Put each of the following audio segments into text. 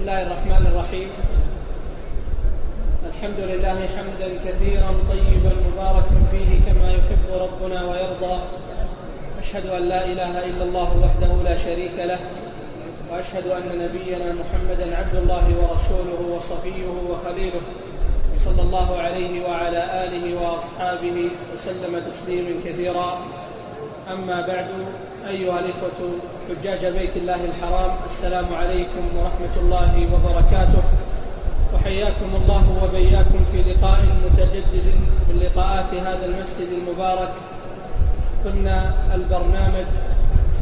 الله الرحمن الرحيم. الحمد لله حمدا كثيرا طيبا مباركا فيه كما يحب ربنا ويرضى. أشهد أن لا إله إلا الله وحده لا شريك له. وأشهد أن نبينا محمدا عبد الله ورسوله وصفيه وخليله. صلى الله عليه وعلى آله وأصحابه وسلم تسليما كثيرا. أما بعد أيها الإخوة حجاج بيت الله الحرام. السلام عليكم ورحمة الله وبركاته. وحياكم الله وبياكم في لقاء متجدد من لقاءات هذا المسجد المبارك. ضمن البرنامج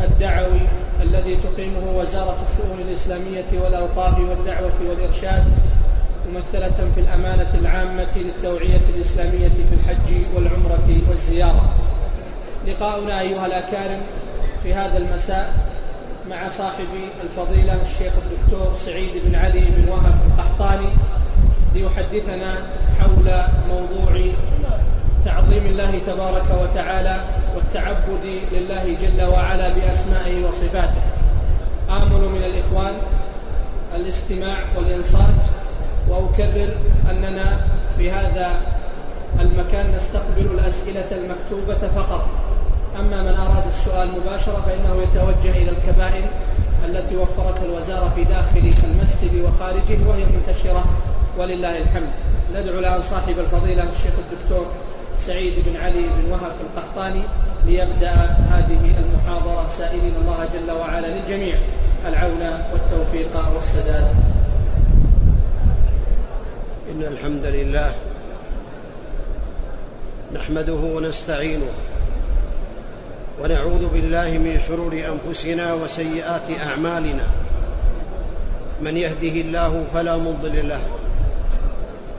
الدعوي الذي تقيمه وزارة الشؤون الإسلامية والأوقاف والدعوة والإرشاد ممثلة في الأمانة العامة للتوعية الإسلامية في الحج والعمرة والزيارة. لقاؤنا أيها الأكارم في هذا المساء مع صاحب الفضيلة الشيخ الدكتور سعيد بن علي بن وهب القحطاني ليحدثنا حول موضوع تعظيم الله تبارك وتعالى والتعبد لله جل وعلا بأسمائه وصفاته. آمل من الإخوان الاستماع والإنصات وأكرر أننا في هذا المكان نستقبل الأسئلة المكتوبة فقط. أما من أراد السؤال مباشرة فإنه يتوجه إلى الكبائن التي وفرتها الوزارة في داخل المسجد وخارجه وهي منتشرة ولله الحمد. ندعو الآن صاحب الفضيلة الشيخ الدكتور سعيد بن علي بن وهب القحطاني ليبدأ هذه المحاضرة. سائلين الله جل وعلا للجميع العون والتوفيق والسداد. إن الحمد لله نحمده ونستعينه ونعوذ بالله من شرور أنفسنا وسيئات أعمالنا. من يهده الله فلا مضل له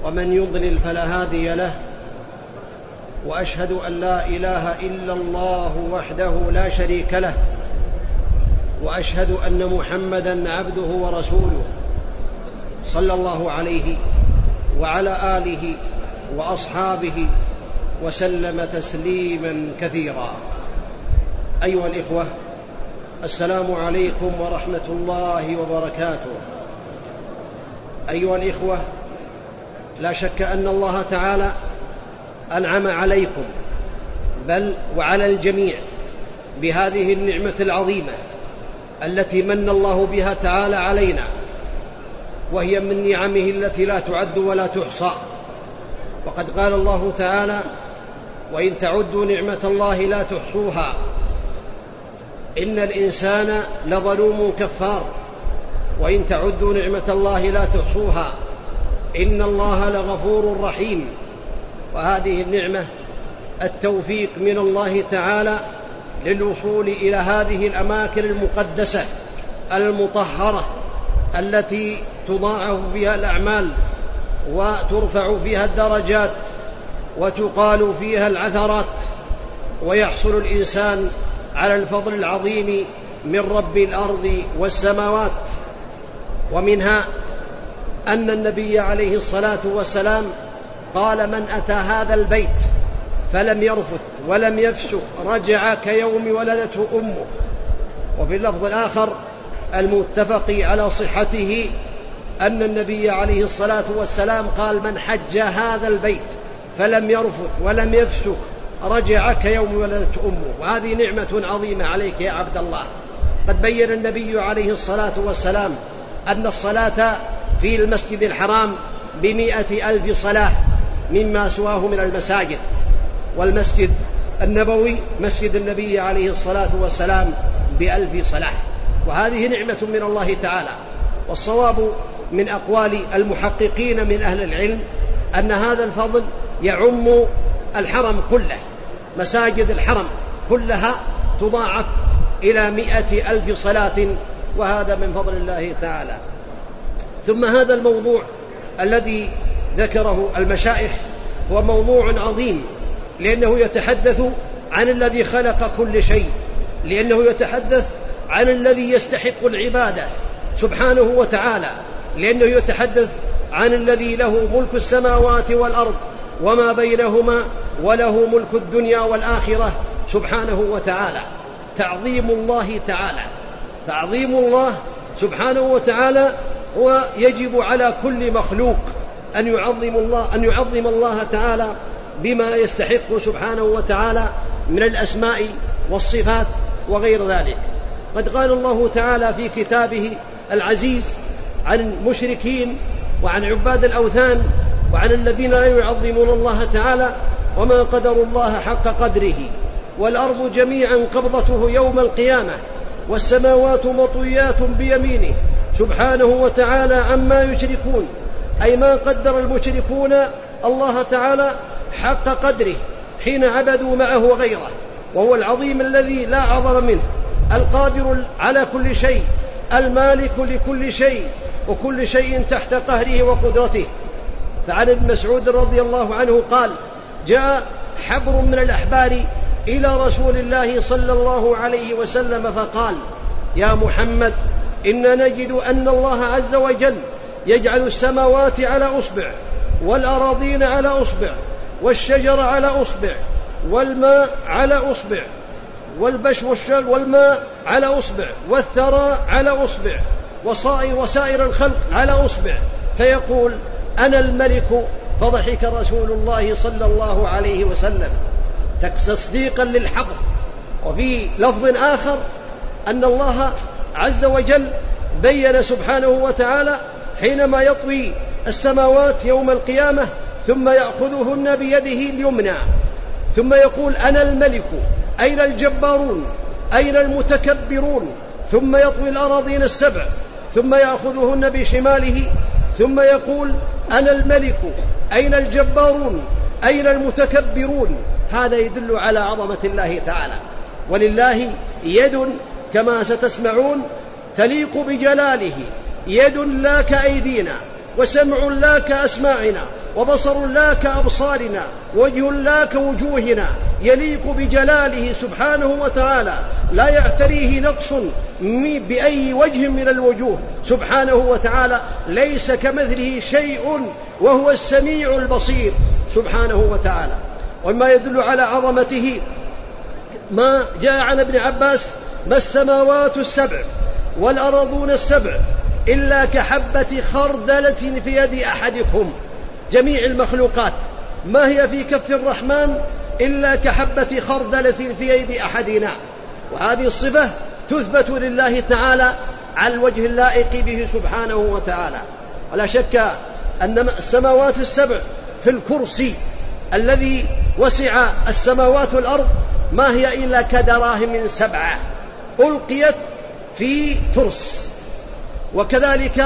ومن يضلل فلا هادي له وأشهد أن لا إله إلا الله وحده لا شريك له وأشهد أن محمدا عبده ورسوله صلى الله عليه وعلى آله وأصحابه وسلم تسليما كثيرا. أيها الإخوة السلام عليكم ورحمة الله وبركاته. أيها الإخوة لا شك أن الله تعالى أنعم عليكم بل وعلى الجميع بهذه النعمة العظيمة التي من الله بها تعالى علينا وهي من نعمه التي لا تعد ولا تحصى. وقد قال الله تعالى وإن تعدوا نعمة الله لا تحصوها إن الإنسان لظلوم كفار وإن تعدوا نعمة الله لا تحصوها. إن الله لغفور رحيم. وهذه النعمة التوفيق من الله تعالى للوصول إلى هذه الأماكن المقدسة المطهرة التي تضاعف فيها الأعمال وترفع فيها الدرجات وتقال فيها العثرات ويحصل الإنسان على الفضل العظيم من رب الأرض والسماوات. ومنها أن النبي عليه الصلاة والسلام قال من أتى هذا البيت فلم يرفث ولم يفسق رجع كيوم ولدته أمه. وفي اللفظ الآخر المتفق على صحته أن النبي عليه الصلاة والسلام قال من حج هذا البيت فلم يرفث ولم يفسق رجع كيوم ولدت أمه. وهذه نعمة عظيمة عليك يا عبد الله. قد بين النبي عليه الصلاة والسلام أن الصلاة في المسجد الحرام بمائة ألف صلاة مما سواه من المساجد. والمسجد النبوي مسجد النبي عليه الصلاة والسلام بألف صلاة. وهذه نعمة من الله تعالى. والصواب من أقوال المحققين من أهل العلم أن هذا الفضل يعم الحرم كله. مساجد الحرم كلها تضاعف إلى مئة ألف صلاة وهذا من فضل الله تعالى. ثم هذا الموضوع الذي ذكره المشايخ هو موضوع عظيم لأنه يتحدث عن الذي خلق كل شيء لأنه يتحدث عن الذي يستحق العبادة سبحانه وتعالى لأنه يتحدث عن الذي له ملك السماوات والأرض وما بينهما وله ملك الدنيا والآخرة سبحانه وتعالى. تعظيم الله تعالى. تعظيم الله سبحانه وتعالى ويجب على كل مخلوق أن يعظم الله أن يعظم الله تعالى بما يستحق سبحانه وتعالى من الأسماء والصفات وغير ذلك. قد قال الله تعالى في كتابه العزيز عن المشركين وعن عباد الأوثان وعن الذين لا يعظمون الله تعالى وما قدروا الله حق قدره والأرض جميعا قبضته يوم القيامة والسماوات مطويات بيمينه. سبحانه وتعالى عما يشركون أي ما قدر المشركون الله تعالى حق قدره حين عبدوا معه غيره وهو العظيم الذي لا عظم منه القادر على كل شيء المالك لكل شيء وكل شيء تحت قهره وقدرته. فعن ابن مسعود رضي الله عنه قال جاء حبر من الأحبار إلى رسول الله صلى الله عليه وسلم فقال يا محمد إنا نجد أن الله عز وجل يجعل السماوات على أصبع والأراضين على أصبع والشجر على أصبع والماء على أصبع والبش والشل والماء على أصبع والثرى على أصبع وصائر وسائر الخلق على أصبع. فيقول أنا الملك فضحك رسول الله صلى الله عليه وسلم تصديقا للحق وفي لفظ آخر أن الله عز وجل بين سبحانه وتعالى حينما يطوي السماوات يوم القيامة ثم يأخذهن بيده اليمنى. ثم يقول أنا الملك أين الجبارون؟ أين المتكبرون؟ ثم يطوي الأراضين السبع ثم يأخذهن بشماله ثم يقول أنا الملك أين الجبارون؟ أين المتكبرون؟ هذا يدل على عظمة الله تعالى. ولله يد كما ستسمعون تليق بجلاله يد لا كأيدينا وسمع لا كأسماعنا وبصر لا كأبصارنا وجه لا كوجوهنا يليق بجلاله سبحانه وتعالى لا يعتريه نقص بأي وجه من الوجوه سبحانه وتعالى ليس كمثله شيء وهو السميع البصير سبحانه وتعالى. وما يدل على عظمته ما جاء عن ابن عباس ما السماوات السبع والأرضون السبع إلا كحبة خردلة في يد أحدكم. جميع المخلوقات. ما هي في كف الرحمن إلا كحبة خردلة في يد أحدنا. وهذه الصفة تثبت لله تعالى على الوجه اللائق به سبحانه وتعالى. ولا شك أن السماوات السبع في الكرسي الذي وسع السماوات والأرض ما هي إلا كدراهم سبعة ألقيت في ترس. وكذلك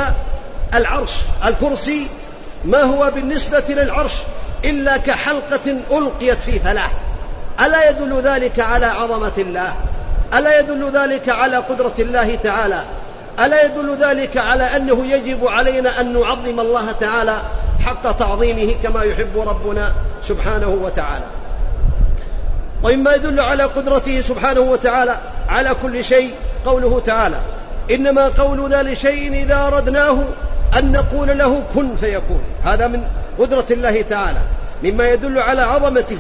العرش الكرسي ما هو بالنسبة للعرش إلا كحلقة ألقيت في فلاح. ألا يدل ذلك على عظمة الله؟ ألا يدل ذلك على قدرة الله تعالى؟ ألا يدل ذلك على أنه يجب علينا أن نعظم الله تعالى حق تعظيمه كما يحب ربنا سبحانه وتعالى؟ ومما يدل على قدرته سبحانه وتعالى على كل شيء قوله تعالى إنما قولنا لشيء إذا أردناه أن نقول له كن فيكون. هذا من قدرة الله تعالى. مما يدل على عظمته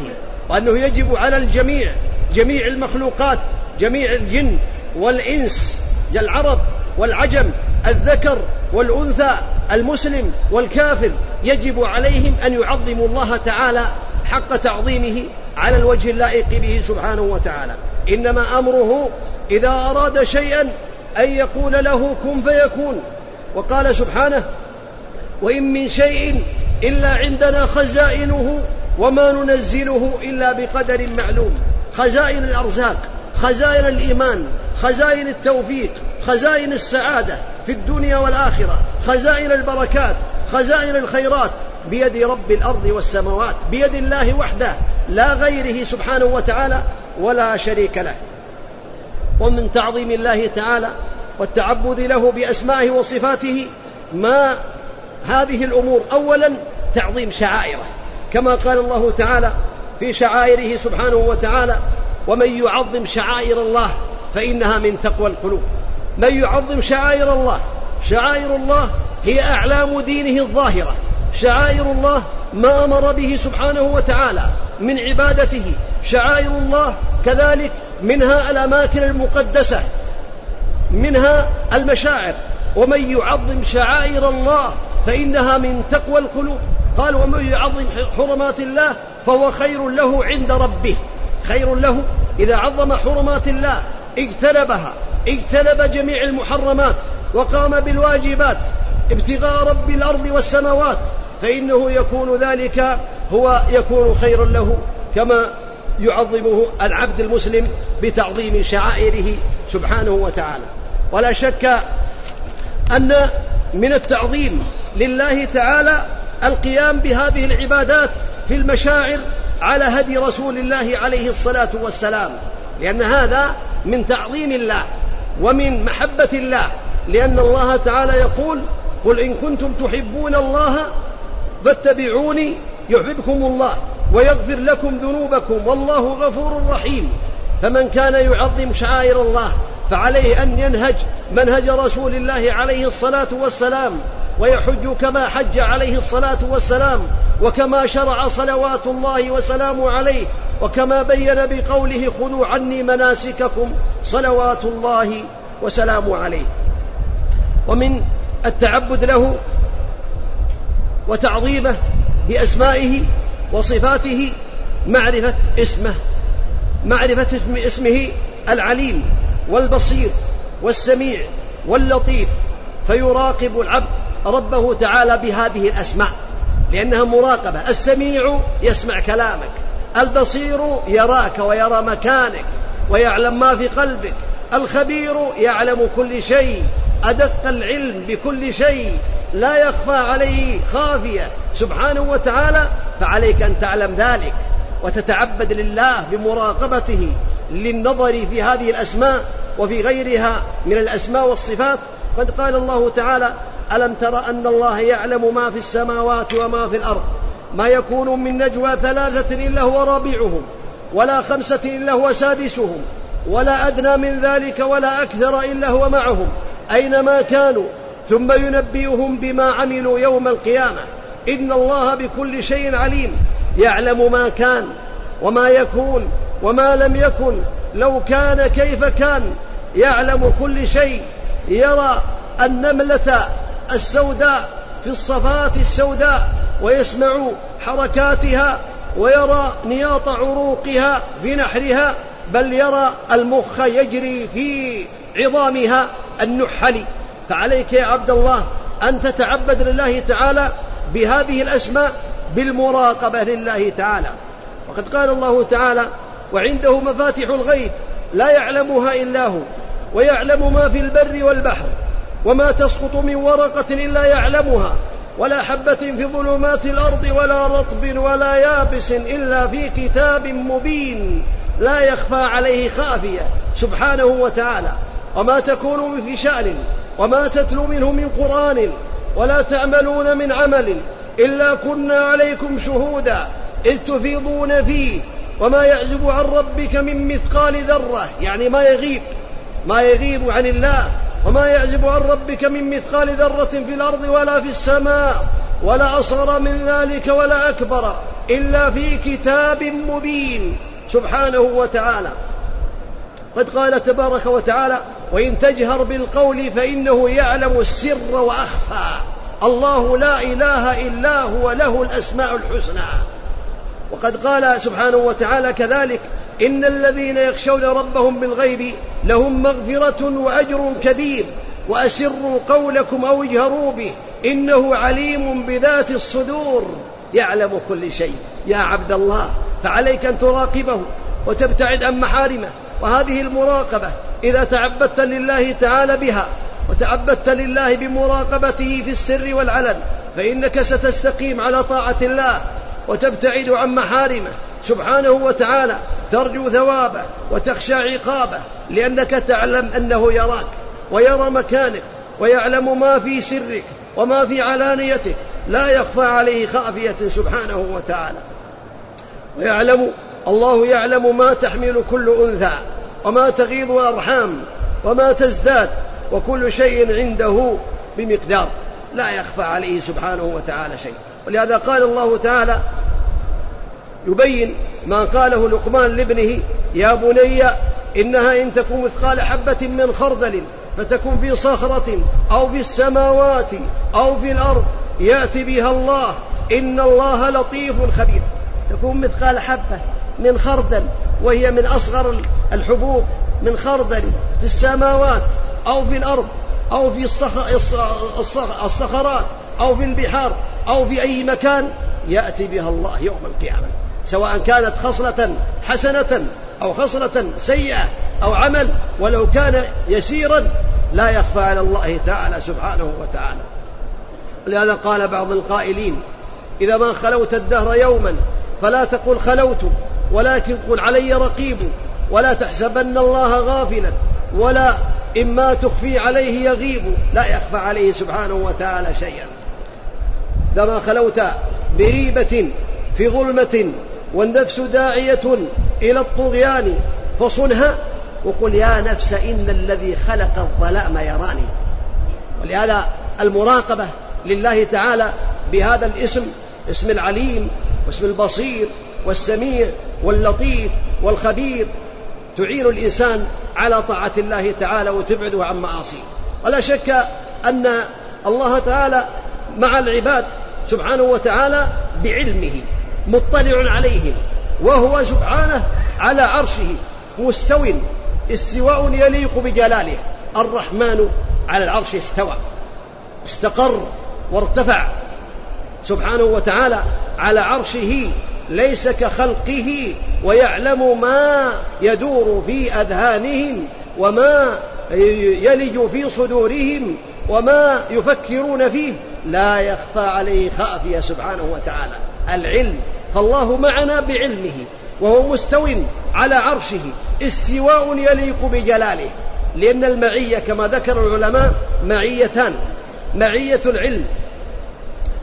وأنه يجب على الجميع جميع المخلوقات جميع الجن والإنس العرب والعجم الذكر والأنثى المسلم والكافر يجب عليهم أن يعظموا الله تعالى حق تعظيمه على الوجه اللائق به سبحانه وتعالى. إنما أمره إذا أراد شيئا أن يقول له كن فيكون. وقال سبحانه وإن من شيء إلا عندنا خزائنه وما ننزله إلا بقدر معلوم خزائن الأرزاق خزائن الإيمان خزائن التوفيق خزائن السعادة في الدنيا والآخرة خزائن البركات خزائن الخيرات بيد رب الأرض والسماوات بيد الله وحده لا غيره سبحانه وتعالى ولا شريك له. ومن تعظيم الله تعالى والتعبد له بأسمائه وصفاته ما هذه الأمور. أولا تعظيم شعائره. كما قال الله تعالى في شعائره سبحانه وتعالى ومن يعظم شعائر الله فإنها من تقوى القلوب. من يعظم شعائر الله؟ شعائر الله هي أعلام دينه الظاهرة. شعائر الله ما أمر به سبحانه وتعالى من عبادته. شعائر الله كذلك منها الأماكن المقدسة. منها المشاعر. ومن يعظم شعائر الله فإنها من تقوى القلوب. قال ومن يعظم حرمات الله فهو خير له عند ربه. خير له إذا عظم حرمات الله اجتنبها اجتنب جميع المحرمات وقام بالواجبات ابتغاء رب الأرض والسماوات فإنه يكون ذلك هو يكون خيرا له كما يعظمه العبد المسلم بتعظيم شعائره سبحانه وتعالى. ولا شك أن من التعظيم لله تعالى القيام بهذه العبادات في المشاعر على هدي رسول الله عليه الصلاة والسلام. لأن هذا من تعظيم الله ومن محبة الله. لأن الله تعالى يقول قل إن كنتم تحبون الله فاتبعوني يحببكم الله ويغفر لكم ذنوبكم والله غفور رحيم فمن كان يعظم شعائر الله فعليه أن ينهج منهج رسول الله عليه الصلاة والسلام ويحج كما حج عليه الصلاة والسلام وكما شرع صلوات الله وسلامه عليه وكما بين بقوله خذوا عني مناسككم صلوات الله وسلامه عليه. ومن التعبد له وتعظيمه بأسمائه وصفاته معرفة اسمه معرفة اسم اسمه العليم. والبصير والسميع واللطيف فيراقب العبد ربه تعالى بهذه الأسماء لأنها مراقبة. السميع يسمع كلامك البصير يراك ويرى مكانك ويعلم ما في قلبك الخبير يعلم كل شيء أدق العلم بكل شيء لا يخفى عليه خافية. سبحانه وتعالى فعليك أن تعلم ذلك وتتعبد لله بمراقبته. للنظر في هذه الأسماء وفي غيرها من الأسماء والصفات. قد قال الله تعالى ألم تر أن الله يعلم ما في السماوات وما في الأرض؟ ما يكون من نجوى ثلاثة إلا هو رابعهم ولا خمسة إلا هو سادسهم ولا أدنى من ذلك ولا أكثر إلا هو معهم. أينما كانوا ثم ينبئهم بما عملوا يوم القيامة. إن الله بكل شيء عليم يعلم ما كان وما يكون وما لم يكن لو كان كيف كان يعلم كل شيء يرى النملة السوداء في الصفات السوداء ويسمع حركاتها ويرى نياط عروقها في نحرها بل يرى المخ يجري في عظامها النحل. فعليك يا عبد الله أن تتعبد لله تعالى بهذه الأسماء بالمراقبة لله تعالى. وقد قال الله تعالى وعنده مفاتح الغيب لا يعلمها إلا هو ويعلم ما في البر والبحر وما تسقط من ورقة إلا يعلمها ولا حبة في ظلمات الأرض ولا رطب ولا يابس إلا في كتاب مبين لا يخفى عليه خافية سبحانه وتعالى. وما تكون في شأن وما تتلو منه من قرآن ولا تعملون من عمل إلا كنا عليكم شهودا إذ تفيضون فيه وما يعزب عن ربك من مثقال ذرة. يعني ما يغيب ما يغيب عن الله. وما يعزب عن ربك من مثقال ذرة في الأرض ولا في السماء ولا أصغر من ذلك ولا أكبر إلا في كتاب مبين سبحانه وتعالى. قد قال تبارك وتعالى وإن تجهر بالقول فإنه يعلم السر وأخفى. الله لا إله إلا هو له الأسماء الحسنى. وقد قال سبحانه وتعالى كذلك إن الذين يخشون ربهم بالغيب لهم مغفرة وأجر كبير وأسروا قولكم أو اجهروا به إنه عليم بذات الصدور. يعلم كل شيء يا عبد الله فعليك أن تراقبه وتبتعد عن محارمه. وهذه المراقبة إذا تعبدت لله تعالى بها وتعبدت لله بمراقبته في السر والعلن فإنك ستستقيم على طاعة الله. وتبتعد عن محارمه. سبحانه وتعالى ترجو ثوابه وتخشى عقابه لأنك تعلم أنه يراك ويرى مكانك ويعلم ما في سرك وما في علانيتك. لا يخفى عليه خافية سبحانه وتعالى. ويعلم الله يعلم ما تحمل كل أنثى وما تغيض الأرحام وما تزداد وكل شيء عنده بمقدار. لا يخفى عليه سبحانه وتعالى شيء. ولهذا قال الله تعالى يبين ما قاله لقمان لابنه يا بني إنها إن تكون مثقال حبة من خردل فتكون في صخرة أو في السماوات أو في الأرض يأتي بها الله إن الله لطيف خبير. تكون مثقال حبة من خردل وهي من أصغر الحبوب من خردل في السماوات أو في الأرض أو في الصخرات أو في البحار. أو في أي مكان يأتي بها الله يوم القيامة. سواء كانت خصلة حسنة أو خصلة سيئة أو عمل ولو كان يسيرا لا يخفى على الله تعالى سبحانه وتعالى. لهذا قال بعض القائلين إذا ما خلوت الدهر يوما فلا تقل خلوت ولكن قل علي رقيب ولا تحسبن الله غافلا ولا إما تخفي عليه يغيب لا يخفى عليه سبحانه وتعالى شيئا. إذا ما خلوت بريبة في ظلمة والنفس داعية إلى الطغيان. فصنها وقل يا نفس إن الذي خلق الظلام يراني. ولهذا المراقبة لله تعالى بهذا الاسم اسم العليم واسم البصير والسميع واللطيف والخبير. تعين الإنسان على طاعة الله تعالى وتبعده عن معاصيه. ولا شك أن الله تعالى مع العباد سبحانه وتعالى بعلمه مطلع عليهم وهو سبحانه على عرشه مستو استواء يليق بجلاله. الرحمن على العرش استوى استقر وارتفع. سبحانه وتعالى على عرشه ليس كخلقه ويعلم ما يدور في أذهانهم وما يلج في صدورهم. وما يفكرون فيه لا يخفى عليه خافية سبحانه وتعالى. العلم فالله معنا بعلمه وهو مستو على عرشه استواء يليق بجلاله. لأن المعية كما ذكر العلماء معيتان معية العلم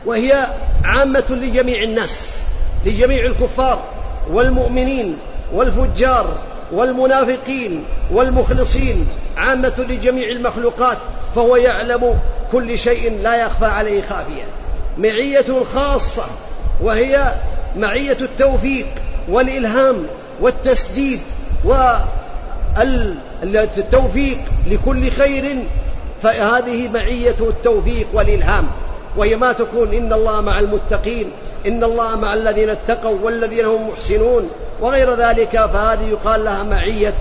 وهي عامة لجميع الناس لجميع الكفار والمؤمنين والفجار والمنافقين والمخلصين عامة لجميع المخلوقات فهو يعلم كل شيء لا يخفى عليه خافية. معية خاصة وهي معية التوفيق والإلهام والتسديد والتوفيق لكل خير فهذه معية التوفيق والإلهام. وهي ما تكون إن الله مع المتقين إن الله مع الذين اتقوا والذين هم محسنون. وغير ذلك فهذه يقال لها معية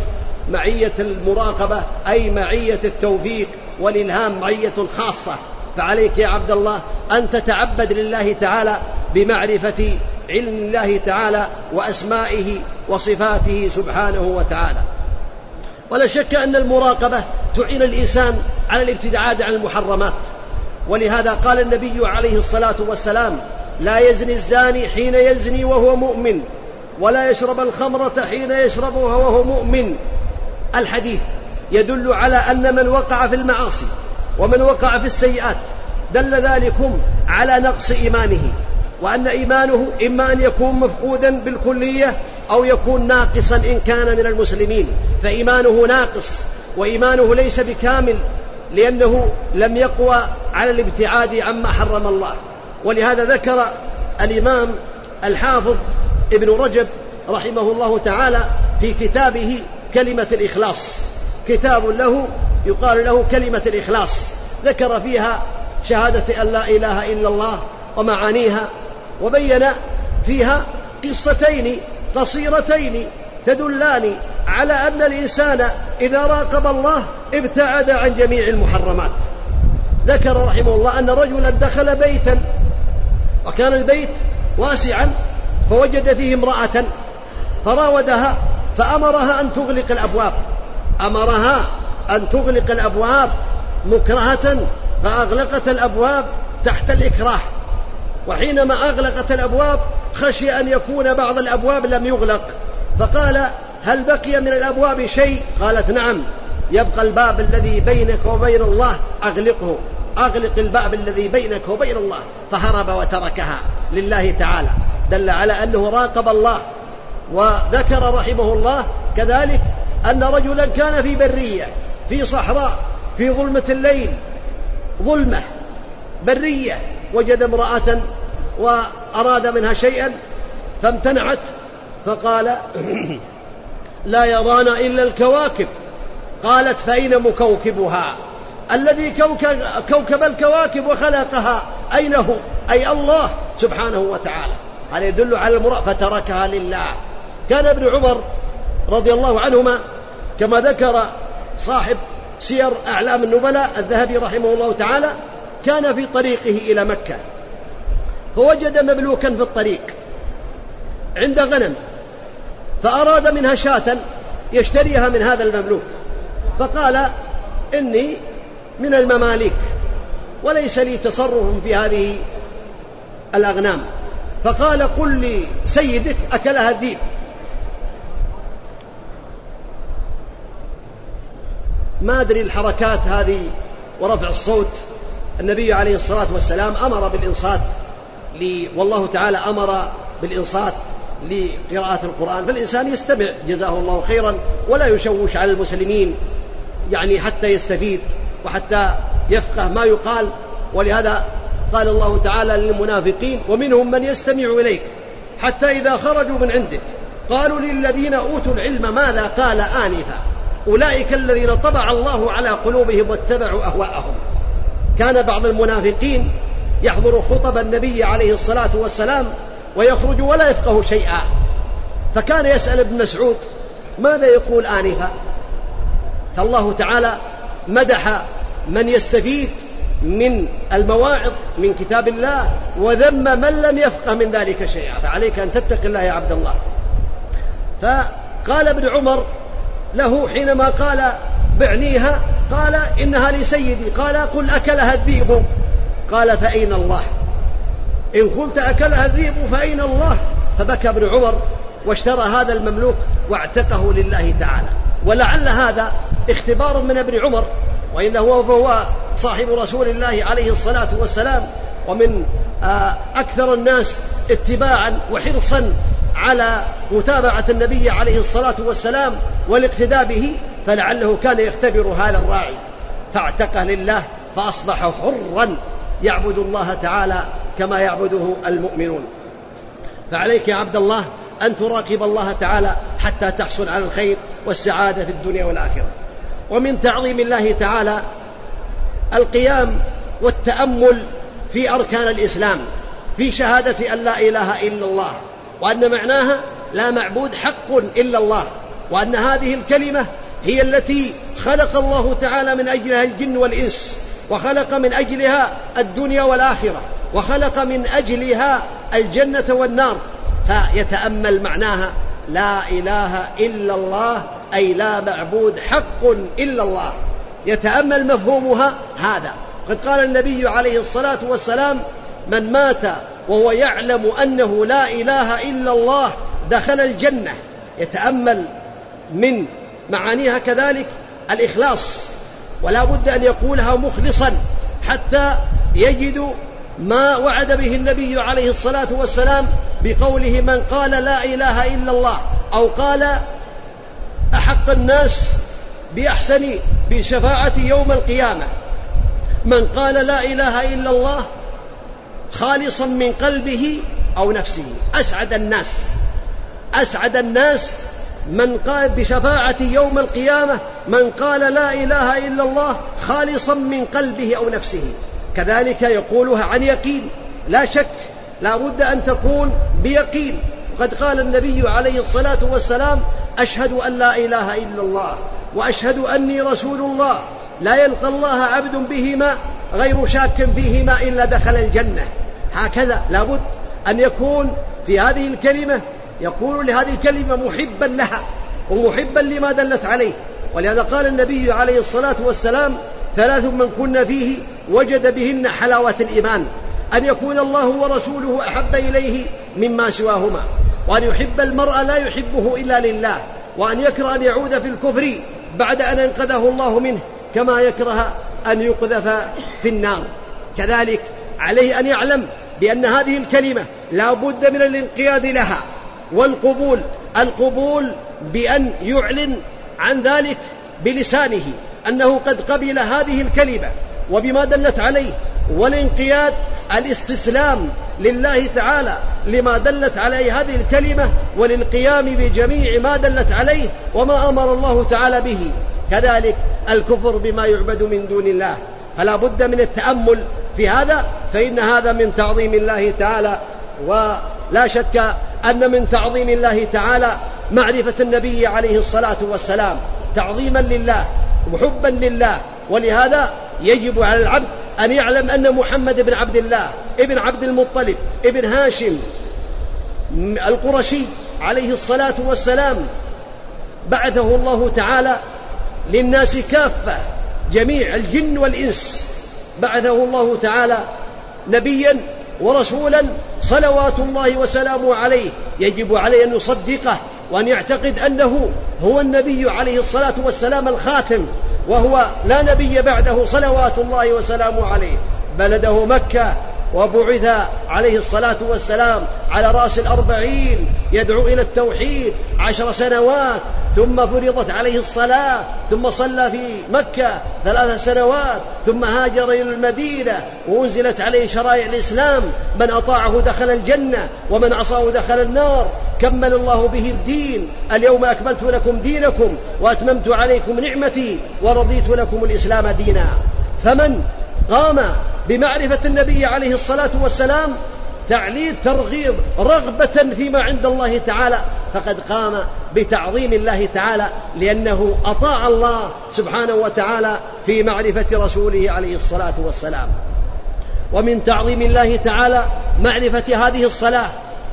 معية المراقبة أي معية التوفيق والإلهام معية خاصة. فعليك يا عبد الله أن تتعبد لله تعالى بمعرفة علم الله تعالى وأسمائه وصفاته سبحانه وتعالى. ولا شك أن المراقبة تعين الإنسان على الابتعاد عن المحرمات. ولهذا قال النبي عليه الصلاة والسلام لا يزني الزاني حين يزني وهو مؤمن ولا يشرب الخمرة حين يشربها وهو مؤمن. الحديث يدل على أن من وقع في المعاصي ومن وقع في السيئات دل ذلكم على نقص إيمانه وأن إيمانه إما أن يكون مفقودا بالكلية أو يكون ناقصا إن كان من المسلمين. فإيمانه ناقص وإيمانه ليس بكامل لأنه لم يقوى على الابتعاد عما حرم الله. ولهذا ذكر الإمام الحافظ ابن رجب رحمه الله تعالى في كتابه كلمة الإخلاص. كتاب له يقال له كلمة الإخلاص. ذكر فيها شهادة أن لا إله إلا الله ومعانيها وبين فيها قصتين قصيرتين تدلان على أن الإنسان إذا راقب الله ابتعد عن جميع المحرمات. ذكر رحمه الله أن رجلا دخل بيتا وكان البيت واسعا فوجد فيه امرأة فراودها فأمرها أن تغلق الأبواب. أمرها أن تغلق الأبواب مكرهة فأغلقت الأبواب تحت الإكراه. وحينما أغلقت الأبواب خشي أن يكون بعض الأبواب لم يغلق. فقال هل بقي من الأبواب شيء؟ قالت نعم يبقى الباب الذي بينك وبين الله أغلقه. أغلق الباب الذي بينك وبين الله. فهرب وتركها لله تعالى. دل على أنه راقب الله وذكر رحمه الله كذلك أن رجلا كان في برية في صحراء في ظلمة الليل ظلمة برية وجد امرأة وأراد منها شيئا فامتنعت فقال لا يرانا إلا الكواكب. قالت فأين مكوكبها؟ الذي كوكب, الكواكب وخلقها أين هو؟ أي الله سبحانه وتعالى. هذا يدل على المرأة فتركها لله؟ كان ابن عمر رضي الله عنهما كما ذكر صاحب سير أعلام النبلاء الذهبي رحمه الله تعالى كان في طريقه إلى مكة. فوجد مملوكا في الطريق عند غنم فأراد منها شاة يشتريها من هذا المملوك. فقال إني من المماليك وليس لي تصرف في هذه الأغنام. فقال قل لسيدك أكلها الذيب ما أدري الحركات هذه ورفع الصوت. النبي عليه الصلاة والسلام أمر بالإنصات والله تعالى أمر بالإنصات لقراءة القرآن. فالإنسان يستمع جزاه الله خيرا ولا يشوش على المسلمين يعني حتى يستفيد وحتى يفقه ما يقال. ولهذا قال الله تعالى للمنافقين ومنهم من يستمع إليك حتى إذا خرجوا من عندك قالوا للذين أوتوا العلم ماذا قال آنفا أولئك الذين طبع الله على قلوبهم واتبعوا أهواءهم. كان بعض المنافقين يحضر خطب النبي عليه الصلاة والسلام ويخرج ولا يفقه شيئا. فكان يسأل ابن مسعود ماذا يقول آنفا؟ فالله تعالى مدح من يستفيد من المواعظ من كتاب الله وذم من لم يفقه من ذلك شيئا. فعليك أن تتق الله يا عبد الله. فقال ابن عمر له حينما قال بعنيها قال إنها لسيدي قال قل أكلها الذئب. قال فأين الله؟ إن قلت أكلها الذئب فأين الله؟ فبكى ابن عمر واشترى هذا المملوك واعتقه لله تعالى. ولعل هذا اختبار من ابن عمر. وإنه فهو صاحب رسول الله عليه الصلاة والسلام. ومن آه، أكثر الناس اتباعا وحرصا على متابعة النبي عليه الصلاة والسلام والاقتداء به فلعله كان يختبر هذا الراعي. فاعتقه لله فأصبح حرا يعبد الله تعالى كما يعبده المؤمنون. فعليك يا عبد الله أن تراقب الله تعالى حتى تحصل على الخير والسعادة في الدنيا والآخرة. ومن تعظيم الله تعالى القيام والتأمل في أركان الإسلام في شهادة أن لا إله إلا الله وأن معناها لا معبود حق إلا الله وأن هذه الكلمة هي التي خلق الله تعالى من أجلها الجن والإنس وخلق من أجلها الدنيا والآخرة وخلق من أجلها الجنة والنار فيتأمل معناها لا إله إلا الله أي لا معبود حق إلا الله. يتأمل مفهومها هذا. قد قال النبي عليه الصلاة والسلام من مات وهو يعلم أنه لا إله إلا الله دخل الجنة. يتأمل من معانيها كذلك الإخلاص. ولا بد أن يقولها مخلصا حتى يجد ما وعد به النبي عليه الصلاة والسلام بقوله من قال لا إله إلا الله أو قال أحق الناس بأحسن بشفاعة يوم القيامة. من قال لا إله إلا الله خالصا من قلبه أو نفسه. أسعد الناس. أسعد الناس من قال بشفاعة يوم القيامة من قال لا إله إلا الله خالصا من قلبه أو نفسه. كذلك يقولها عن يقين. لا شك لا بد أن تكون بيقين. وقد قال النبي عليه الصلاة والسلام أشهد أن لا إله إلا الله وأشهد أني رسول الله. لا يلقى الله عبد بهما غير شاك فيهما إلا دخل الجنة. هكذا لابد أن يكون في هذه الكلمة يقول لهذه الكلمة محبا لها ومحبا لما دلت عليه. ولهذا قال النبي عليه الصلاة والسلام ثلاث من كن فيه وجد بهن حلاوة الإيمان أن يكون الله ورسوله أحب إليه مما سواهما وأن يحب المرء لا يحبه إلا لله وأن يكره أن يعود في الكفر بعد أن أنقذه الله منه كما يكره أن يقذف في النار. كذلك عليه أن يعلم بأن هذه الكلمة لا بد من الانقياد لها والقبول القبول بأن يعلن عن ذلك بلسانه أنه قد قبل هذه الكلمة. وبما دلت عليه والانقياد الاستسلام لله تعالى لما دلت عليه هذه الكلمة والانقيام بجميع ما دلت عليه وما أمر الله تعالى به. كذلك الكفر بما يعبد من دون الله. فلا بد من التأمل في هذا فإن هذا من تعظيم الله تعالى. ولا شك أن من تعظيم الله تعالى معرفة النبي عليه الصلاة والسلام. تعظيما لله وحبا لله. ولهذا يجب على العبد أن يعلم أن محمد بن عبد الله ابن عبد المطلب ابن هاشم القرشي عليه الصلاة والسلام بعثه الله تعالى للناس كافة جميع الجن والإنس. بعثه الله تعالى نبيا ورسولا صلوات الله وسلامه عليه. يجب عليه أن يصدقه وأن يعتقد أنه هو النبي عليه الصلاة والسلام الخاتم. وهو لا نبي بعده صلوات الله وسلامه عليه. بلده مكة وبعث عليه الصلاة والسلام على رأس الأربعين يدعو إلى التوحيد عشر سنوات ثم فرضت عليه الصلاة ثم صلى في مكة ثلاث سنوات ثم هاجر إلى المدينة وأنزلت عليه شرائع الإسلام من أطاعه دخل الجنة ومن عصاه دخل النار. كمل الله به الدين اليوم أكملت لكم دينكم وأتممت عليكم نعمتي ورضيت لكم الإسلام دينا. فمن قام بمعرفة النبي عليه الصلاة والسلام تعليل ترغيب رغبة فيما عند الله تعالى. فقد قام بتعظيم الله تعالى لأنه أطاع الله سبحانه وتعالى في معرفة رسوله عليه الصلاة والسلام. ومن تعظيم الله تعالى معرفة هذه الصلاة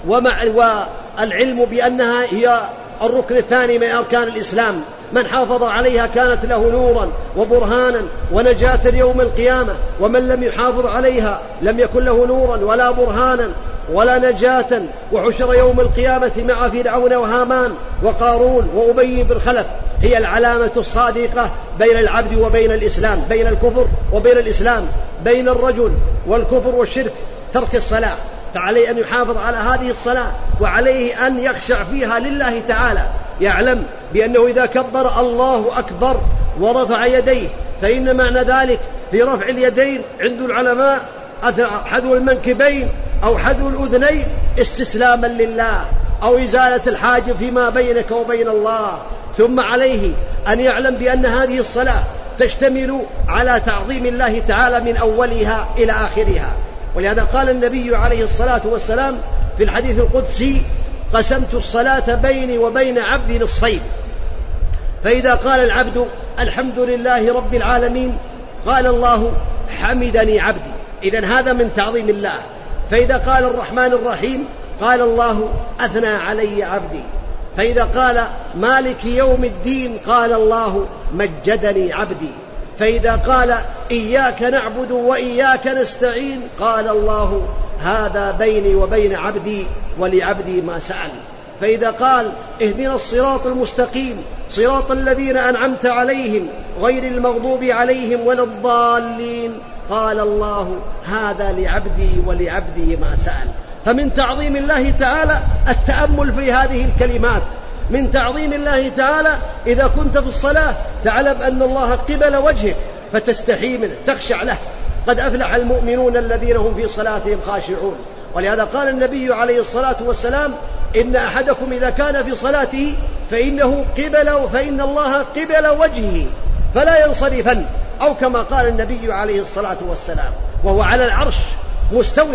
ومع والعلم بأنها هي الركن الثاني من أركان الإسلام. من حافظ عليها كانت له نورا وبرهانا ونجاة يوم القيامة ومن لم يحافظ عليها لم يكن له نورا ولا برهانا ولا نجاة. وحشر يوم القيامة مع فرعون وهامان وقارون وأبي بن خلف. هي العلامة الصادقة بين العبد وبين الإسلام بين الكفر وبين الإسلام بين الرجل والكفر والشرك ترك الصلاة. فعليه أن يحافظ على هذه الصلاة وعليه أن يخشع فيها لله تعالى. يعلم بأنه إذا كبر الله أكبر ورفع يديه فإن معنى ذلك في رفع اليدين عند العلماء حذو المنكبين أو حذو الأذنين استسلاما لله أو إزالة الحاجب فيما بينك وبين الله. ثم عليه أن يعلم بأن هذه الصلاة تشتمل على تعظيم الله تعالى من أولها إلى آخرها. ولهذا قال النبي عليه الصلاة والسلام في الحديث القدسي قسمت الصلاة بيني وبين عبدي نصفين. فإذا قال العبد الحمد لله رب العالمين قال الله حمدني عبدي. إذا هذا من تعظيم الله. فإذا قال الرحمن الرحيم قال الله أثنى علي عبدي. فإذا قال مالك يوم الدين قال الله مجدني عبدي. فإذا قال إياك نعبد وإياك نستعين قال الله هذا بيني وبين عبدي ولعبدي ما سأل. فإذا قال اهدنا الصراط المستقيم صراط الذين أنعمت عليهم غير المغضوب عليهم ولا الضالين قال الله هذا لعبدي ولعبدي ما سأل. فمن تعظيم الله تعالى التأمل في هذه الكلمات. من تعظيم الله تعالى إذا كنت في الصلاة تعلم أن الله قبل وجهك فتستحي منه تخشع له. قد أفلح المؤمنون الذين هم في صلاتهم خاشعون. ولهذا قال النبي عليه الصلاة والسلام إن أحدكم إذا كان في صلاته فإنه قبل فإن الله قبل وجهه فلا ينصرفن. أو كما قال النبي عليه الصلاة والسلام وهو على العرش مستوٍ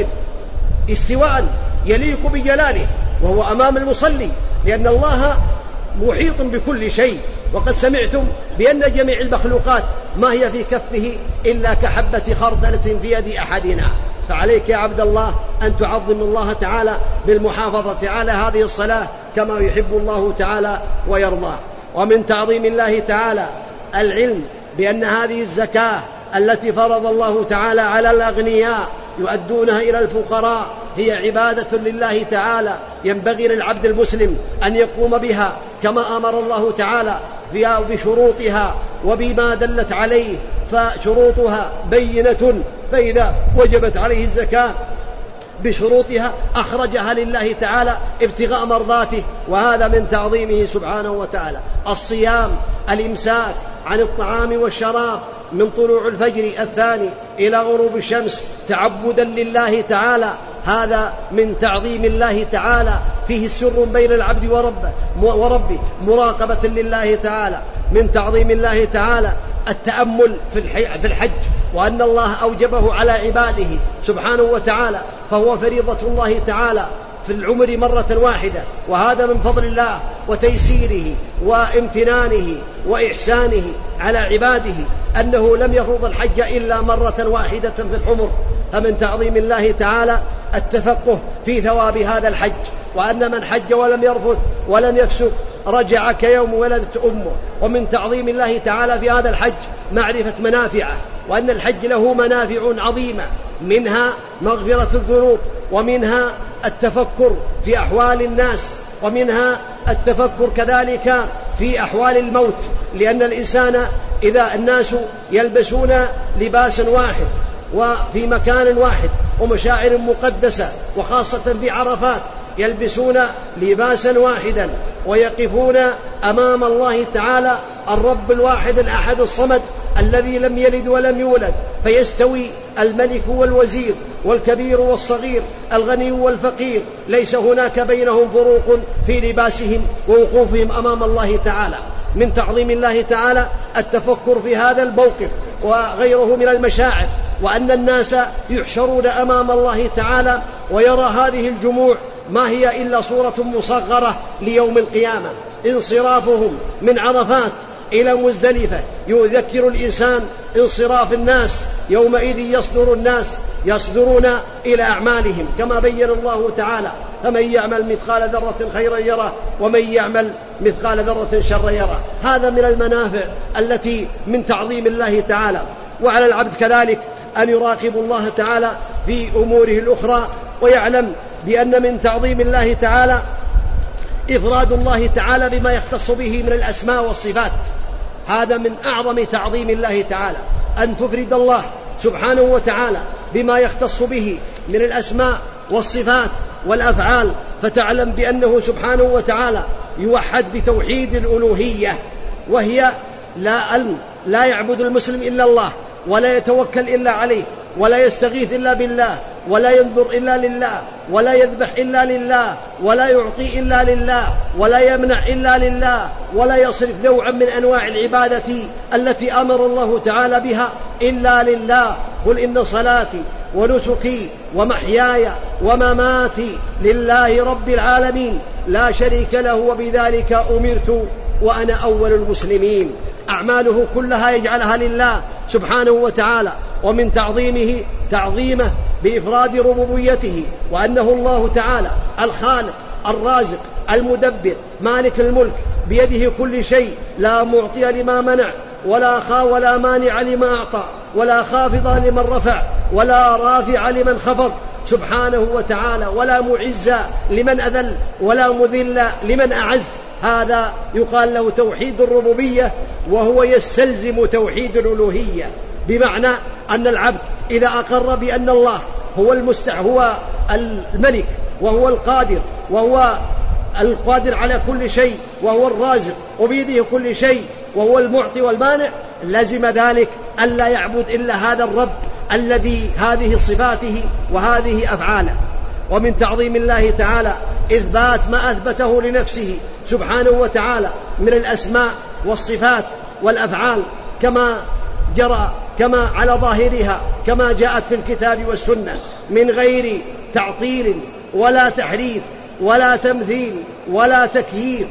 استواء يليق بجلاله وهو أمام المصلي. لأن الله محيط بكل شيء. وقد سمعتم بأن جميع المخلوقات ما هي في كفه إلا كحبة خردلة في يد أحدنا. فعليك يا عبد الله أن تعظم الله تعالى بالمحافظة على هذه الصلاة كما يحب الله تعالى ويرضاه ومن تعظيم الله تعالى العلم بأن هذه الزكاة التي فرض الله تعالى على الأغنياء يؤدونها إلى الفقراء. هي عبادة لله تعالى. ينبغي للعبد المسلم أن يقوم بها كما أمر الله تعالى فيها بشروطها وبما دلت عليه. فشروطها بينة. فإذا وجبت عليه الزكاة بشروطها أخرجها لله تعالى ابتغاء مرضاته. وهذا من تعظيمه سبحانه وتعالى. الصيام الإمساك عن الطعام والشراب من طلوع الفجر الثاني إلى غروب الشمس تعبدا لله تعالى. هذا من تعظيم الله تعالى. فيه سر بين العبد وربه وربه مراقبة لله تعالى. من تعظيم الله تعالى التأمل في الحج وأن الله أوجبه على عباده سبحانه وتعالى فهو فريضة الله تعالى. في العمر مرة واحدة وهذا من فضل الله وتيسيره وامتنانه وإحسانه على عباده أنه لم يفرض الحج إلا مرة واحدة في العمر. فمن تعظيم الله تعالى التفقه في ثواب هذا الحج وأن من حج ولم يرفث ولم يفسق رجع كيوم ولدت أمه. ومن تعظيم الله تعالى في هذا الحج معرفة منافعه. وأن الحج له منافع عظيمة منها مغفرة الذنوب ومنها التفكر في أحوال الناس ومنها التفكر كذلك في أحوال الموت. لأن الإنسان إذا الناس يلبسون لباسا واحد وفي مكان واحد ومشاعر مقدسة وخاصة في عرفات يلبسون لباسا واحدا ويقفون أمام الله تعالى الرب الواحد الأحد الصمد الذي لم يلد ولم يولد فيستوي الملك والوزير والكبير والصغير الغني والفقير. ليس هناك بينهم فروق في لباسهم ووقوفهم أمام الله تعالى. من تعظيم الله تعالى التفكر في هذا الموقف وغيره من المشاعر وأن الناس يحشرون أمام الله تعالى ويرى هذه الجموع ما هي إلا صورة مصغرة ليوم القيامة. انصرافهم من عرفات إلى مزدلفة. يذكر الإنسان انصراف الناس يومئذ يصدر الناس يصدرون إلى أعمالهم. كما بين الله تعالى فمن يعمل مثقال ذرة خيرا يره ومن يعمل مثقال ذرة شرا يره. هذا من المنافع التي من تعظيم الله تعالى. وعلى العبد كذلك أن يراقب الله تعالى في أموره الأخرى ويعلم بأن من تعظيم الله تعالى إفراد الله تعالى بما يختص به من الأسماء والصفات. هذا من أعظم تعظيم الله تعالى أن تفرد الله سبحانه وتعالى بما يختص به من الأسماء والصفات والأفعال فتعلم بأنه سبحانه وتعالى يوحد بتوحيد الألوهية وهي لا لا يعبد المسلم إلا الله. ولا يتوكل إلا عليه ولا يستغيث إلا بالله ولا ينظر إلا لله ولا يذبح إلا لله ولا يعطي إلا لله ولا يمنع إلا لله ولا يصرف نوعا من أنواع العبادة التي أمر الله تعالى بها إلا لله. قل إن صلاتي ونسكي ومحياي ومماتي لله رب العالمين. لا شريك له وبذلك أمرت. وأنا أول المسلمين. أعماله كلها يجعلها لله سبحانه وتعالى. ومن تعظيمه تعظيمه بإفراد ربوبيته. وأنه الله تعالى الخالق الرازق المدبر مالك الملك بيده كل شيء. لا معطي لما منع ولا خا ولا مانع لما أعطى ولا خافض لمن رفع ولا رافع لمن خفض. سبحانه وتعالى ولا معز لمن أذل ولا مذل لمن أعز. هذا يقال له توحيد الربوبية وهو يستلزم توحيد الألوهية. بمعنى أن العبد إذا أقر بأن الله هو المستع هو الملك وهو القادر وهو القادر على كل شيء وهو الرازق وبيده كل شيء وهو المعطي والمانع لزم ذلك ألا يعبد إلا هذا الرب الذي هذه صفاته وهذه أفعاله. ومن تعظيم الله تعالى إثبات ما أثبته لنفسه سبحانه وتعالى من الأسماء والصفات والأفعال كما جرى كما على ظاهرها كما جاءت في الكتاب والسنة من غير تعطيل ولا تحريف ولا تمثيل ولا تكييف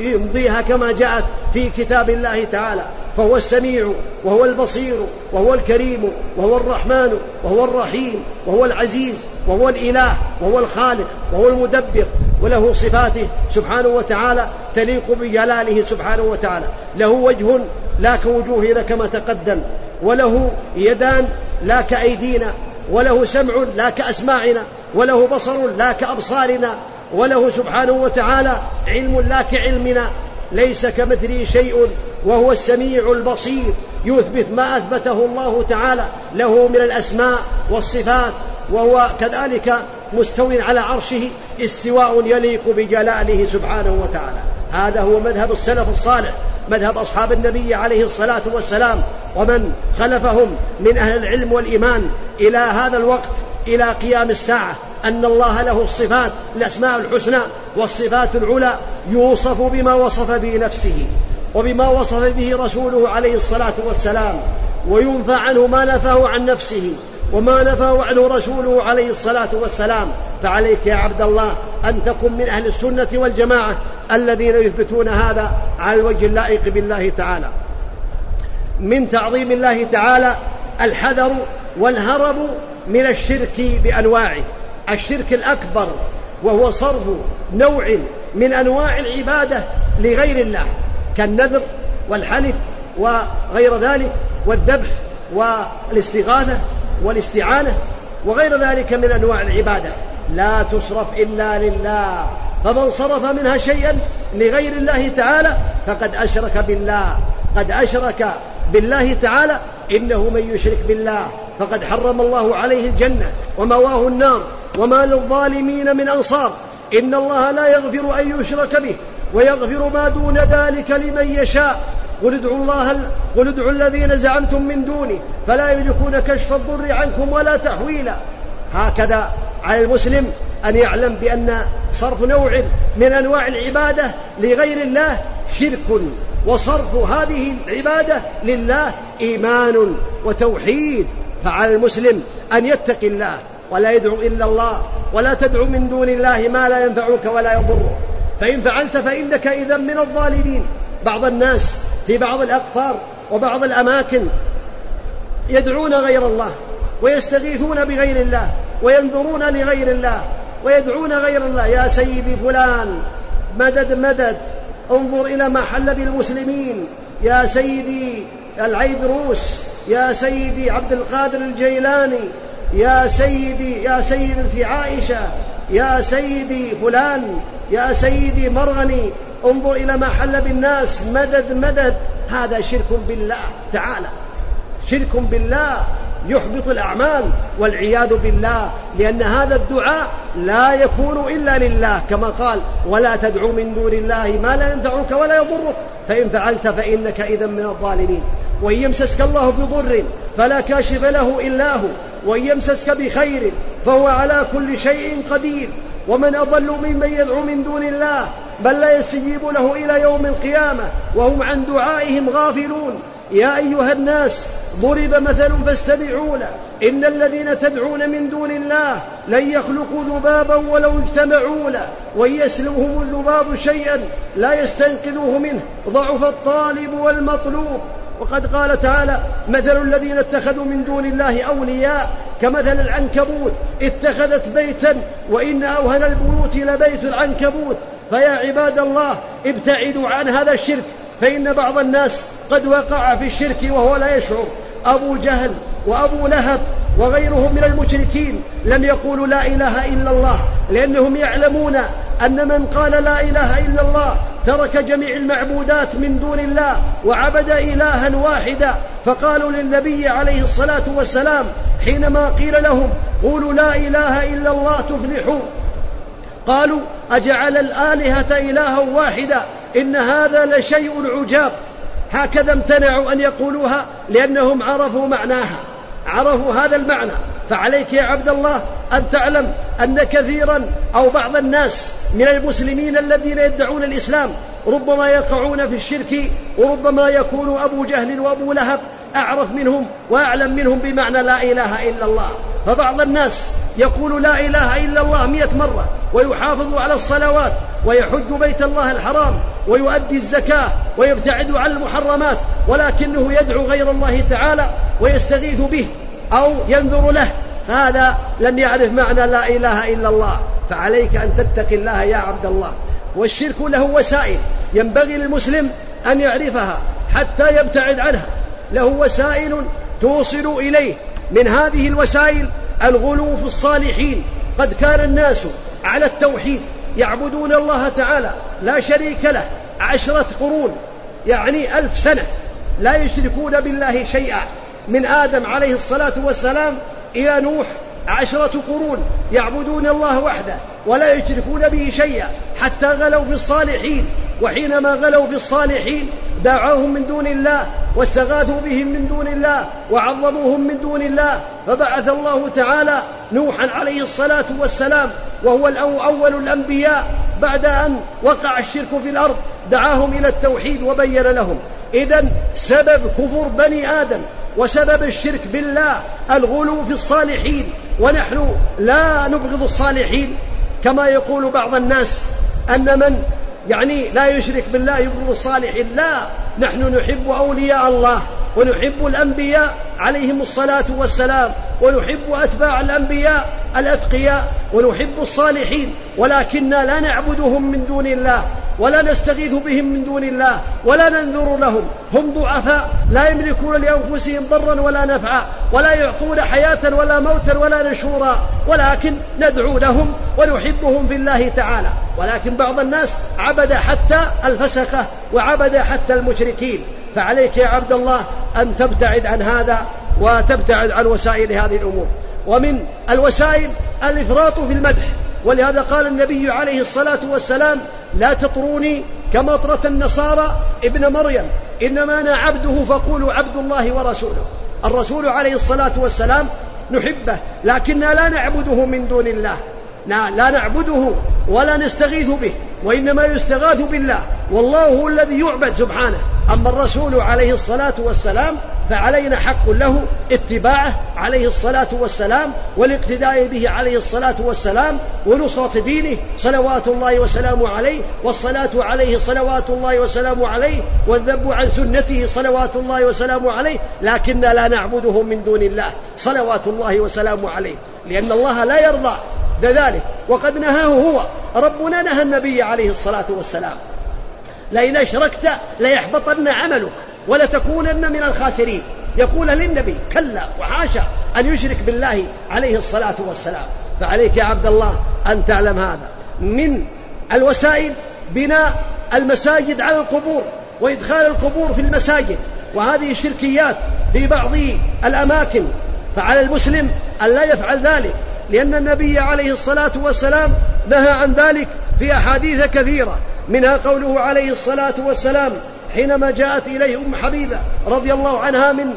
يمضيها كما جاءت في كتاب الله تعالى. فهو السميع وهو البصير وهو الكريم وهو الرحمن وهو الرحيم وهو العزيز وهو الإله وهو الخالق وهو المدبر وله صفاته سبحانه وتعالى تليق بجلاله سبحانه وتعالى. له وجه لا كوجوهنا كما تقدم وله يدان لا كأيدينا وله سمع لا كأسماعنا وله بصر لا كأبصارنا وله سبحانه وتعالى علم لا كعلمنا. ليس كمثله شيء وهو السميع البصير يثبت ما أثبته الله تعالى له من الأسماء والصفات وهو كذلك مستو على عرشه استواء يليق بجلاله سبحانه وتعالى. هذا هو مذهب السلف الصالح مذهب أصحاب النبي عليه الصلاة والسلام. ومن خلفهم من أهل العلم والإيمان إلى هذا الوقت إلى قيام الساعة أن الله له الصفات الأسماء الحسنى والصفات العلى يوصف بما وصف به نفسه وبما وصف به رسوله عليه الصلاة والسلام وينفى عنه ما نفاه عن نفسه وما نفاه عنه رسوله عليه الصلاة والسلام. فعليك يا عبد الله أن تكن من أهل السنة والجماعة الذين يثبتون هذا على الوجه اللائق بالله تعالى. من تعظيم الله تعالى الحذر والهرب من الشرك بأنواعه. الشرك الأكبر وهو صرف نوع من أنواع العبادة لغير الله. كالنذر والحلف وغير ذلك والذبح والاستغاثة والاستعانة وغير ذلك من أنواع العبادة. لا تصرف إلا لله. فمن صرف منها شيئا لغير الله تعالى فقد أشرك بالله. قد أشرك بالله تعالى إنه من يشرك بالله. فقد حرم الله عليه الجنة ومواه النار وما للظالمين من أنصار. إن الله لا يغفر أن يشرك به. ويغفر ما دون ذلك لمن يشاء. قل ادعوا الله قل ادعوا الذين زعمتم من دونه فلا يملكون كشف الضر عنكم ولا تحويلا. هكذا على المسلم أن يعلم بأن صرف نوع من أنواع العبادة لغير الله شرك وصرف هذه العبادة لله إيمان وتوحيد. فعلى المسلم أن يتقي الله ولا يدعو إلا الله ولا تدعو من دون الله ما لا ينفعك ولا يضرك. فإن فعلت فإنك إذا من الظالمين. بعض الناس في بعض الأقطار وبعض الأماكن يدعون غير الله ويستغيثون بغير الله وينذرون لغير الله ويدعون غير الله. يا سيدي فلان مدد مدد. انظر إلى ما حل بالمسلمين. يا سيدي العيدروس يا سيدي عبد القادر الجيلاني. يا سيدي يا سيدتي عائشة يا سيدي فلان يا سيدي مرغني انظر إلى ما حل بالناس مدد مدد. هذا شرك بالله تعالى. شرك بالله يحبط الأعمال والعياذ بالله لأن هذا الدعاء لا يكون إلا لله كما قال ولا تدعو من دون الله ما لا ينفعك ولا يضرك فإن فعلت فإنك إذا من الظالمين. وإن يمسسك الله بضر فلا كاشف له إلا هو. وإن يمسسك بخير فهو على كل شيء قدير. ومن أضل ممن يدعو من دون الله بل لا يستجيب له إلى يوم القيامة وهم عن دعائهم غافلون. يا أيها الناس ضرب مثل فاستمعوا له. إن الذين تدعون من دون الله لن يخلقوا ذبابا ولو اجتمعوا له. وإن يسلبهم الذباب شيئا لا يستنقذوه منه. ضعف الطالب والمطلوب. وقد قال تعالى مثل الذين اتخذوا من دون الله أولياء كمثل العنكبوت اتخذت بيتا وإن أوهن البيوت لبيت العنكبوت فيا عباد الله ابتعدوا عن هذا الشرك فإن بعض الناس قد وقع في الشرك وهو لا يشعر أبو جهل وأبو لهب وغيرهم من المشركين لم يقولوا لا إله إلا الله لأنهم يعلمون أن من قال لا إله إلا الله ترك جميع المعبودات من دون الله وعبد إلها واحدا. فقالوا للنبي عليه الصلاة والسلام حينما قيل لهم قولوا لا إله إلا الله تفلحوا قالوا أجعل الآلهة إلها واحدا إن هذا لشيء عجاب. هكذا امتنعوا أن يقولوها لأنهم عرفوا معناها. عرفوا هذا المعنى. فعليك يا عبد الله أن تعلم أن كثيرا أو بعض الناس من المسلمين الذين يدعون الإسلام ربما يقعون في الشرك وربما يكون أبو جهل وأبو لهب أعرف منهم وأعلم منهم بمعنى لا إله إلا الله. فبعض الناس يقول لا إله إلا الله مئة مرة ويحافظ على الصلوات ويحج بيت الله الحرام ويؤدي الزكاة ويبتعد عن المحرمات ولكنه يدعو غير الله تعالى ويستغيث به أو ينذر له. هذا لم يعرف معنى لا إله إلا الله. فعليك أن تتقي الله يا عبد الله. والشرك له وسائل ينبغي للمسلم أن يعرفها حتى يبتعد عنها. له وسائل توصل إليه. من هذه الوسائل الغلو في الصالحين. قد كان الناس على التوحيد يعبدون الله تعالى لا شريك له عشرة قرون يعني ألف سنة. لا يشركون بالله شيئا. من آدم عليه الصلاة والسلام إلى نوح عشرة قرون يعبدون الله وحده ولا يشركون به شيئا. حتى غلوا في الصالحين. وحينما غلوا في الصالحين دعوهم من دون الله واستغاثوا بهم من دون الله وعظموهم من دون الله فبعث الله تعالى نوحا عليه الصلاة والسلام وهو أول الأنبياء بعد أن وقع الشرك في الأرض دعاهم إلى التوحيد وبين لهم. إذا سبب كفر بني آدم وسبب الشرك بالله الغلو في الصالحين ونحن لا نبغض الصالحين. كما يقول بعض الناس أن من يعني لا يشرك بالله يبغض الصالحين لا. نحن نحب أولياء الله. ونحب الأنبياء عليهم الصلاة والسلام ونحب أتباع الأنبياء الأتقياء ونحب الصالحين ولكننا لا نعبدهم من دون الله ولا نستغيث بهم من دون الله ولا ننذر لهم هم ضعفاء لا يملكون لأنفسهم ضرا ولا نفعا ولا يعطون حياة ولا موتا ولا نشورا ولكن ندعو لهم ونحبهم في الله تعالى. ولكن بعض الناس عبد حتى الفسقة وعبد حتى المشركين. فعليك يا عبد الله أن تبتعد عن هذا وتبتعد عن وسائل هذه الأمور. ومن الوسائل الإفراط في المدح ولهذا قال النبي عليه الصلاة والسلام لا تطروني كما اطرت النصارى ابن مريم إنما أنا عبده فقولوا عبد الله ورسوله. الرسول عليه الصلاة والسلام نحبه لكننا لا نعبده من دون الله. لا نعبده ولا نستغيث به وإنما يستغاث بالله. والله هو الذي يعبد سبحانه. أما الرسول عليه الصلاة والسلام فعلينا حق له اتباعه عليه الصلاة والسلام والاقتداء به عليه الصلاة والسلام ونصرة دينه صلوات الله وسلامه عليه والصلاة عليه صلوات الله وسلامه عليه والذب عن سنته صلوات الله وسلامه عليه. لكننا لا نعبده من دون الله صلوات الله وسلامه عليه. لأن الله لا يرضى ذلك. وقد نهاه هو. ربنا نهى النبي عليه الصلاة والسلام. لئن أشركت ليحبطن عملك ولتكونن من الخاسرين. يقول للنبي كلا وحاشا أن يشرك بالله عليه الصلاة والسلام. فعليك يا عبد الله أن تعلم هذا. من الوسائل بناء المساجد على القبور وإدخال القبور في المساجد. وهذه شركيات في بعض الأماكن. فعلى المسلم أن لا يفعل ذلك. لأن النبي عليه الصلاة والسلام نهى عن ذلك في أحاديث كثيرة. منها قوله عليه الصلاة والسلام حينما جاءت إليه أم حبيبة رضي الله عنها من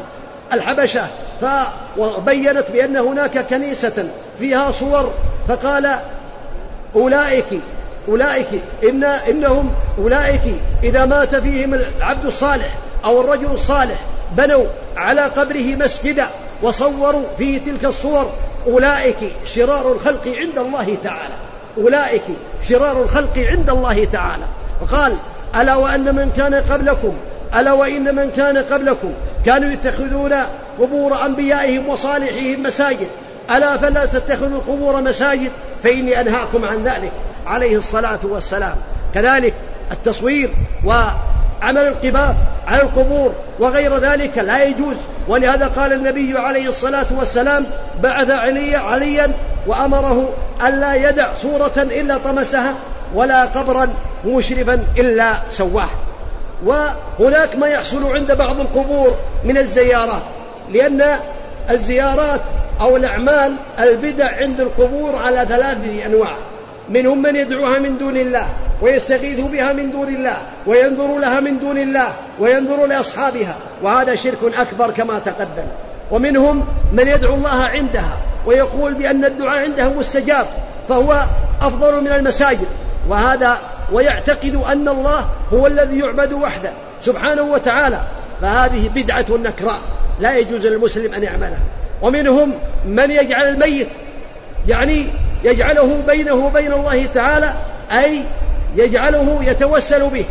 الحبشة فبينت بأن هناك كنيسة فيها صور فقال أولئك أولئك إن إنهم أولئك إذا مات فيهم العبد الصالح أو الرجل الصالح بنوا على قبره مسجدا وصوروا فيه تلك الصور أولئك شرار الخلق عند الله تعالى. أولئك شرار الخلق عند الله تعالى. وقال ألا وأن من كان قبلكم ألا وإن من كان قبلكم كانوا يتخذون قبور أنبيائهم وصالحهم مساجد. ألا فلا تتخذوا القبور مساجد فإني أنهاكم عن ذلك. عليه الصلاة والسلام. كذلك التصوير وعمل القباب على القبور وغير ذلك لا يجوز. ولهذا قال النبي عليه الصلاة والسلام بعث علي عليا وأمره ألا يدع صورة إلا طمسها ولا قبرا مشرفا إلا سواه وهناك ما يحصل عند بعض القبور من الزيارات لأن الزيارات أو الأعمال البدع عند القبور على ثلاثة أنواع. منهم من يدعوها من دون الله ويستغيث بها من دون الله وينظر لها من دون الله وينظر لأصحابها وهذا شرك أكبر كما تقدم. ومنهم من يدعو الله عندها ويقول بأن الدعاء عنده مستجاب فهو أفضل من المساجد. وهذا ويعتقد أن الله هو الذي يعبد وحده سبحانه وتعالى. فهذه بدعة نكراء لا يجوز للمسلم أن يعملها. ومنهم من يجعل الميت يعني يجعله بينه وبين الله تعالى أي يجعله يتوسل به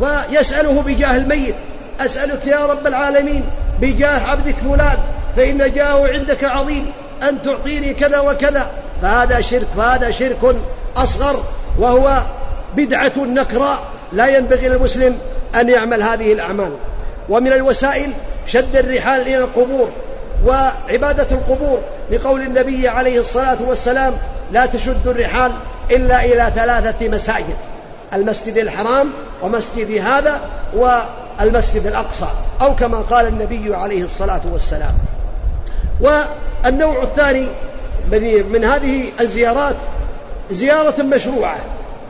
ويسأله بجاه الميت. أسألك يا رب العالمين بجاه عبدك فلان فإن جاهه عندك عظيم أن تعطيني كذا وكذا. فهذا شرك فهذا شرك أصغر وهو بدعة نكراء. لا ينبغي للمسلم أن يعمل هذه الأعمال. ومن الوسائل شد الرحال إلى القبور وعبادة القبور. لقول النبي عليه الصلاة والسلام لا تشد الرحال إلا إلى ثلاثة مساجد المسجد الحرام ومسجد هذا والمسجد الأقصى أو كما قال النبي عليه الصلاة والسلام. والنوع الثاني من هذه الزيارات زيارة مشروعة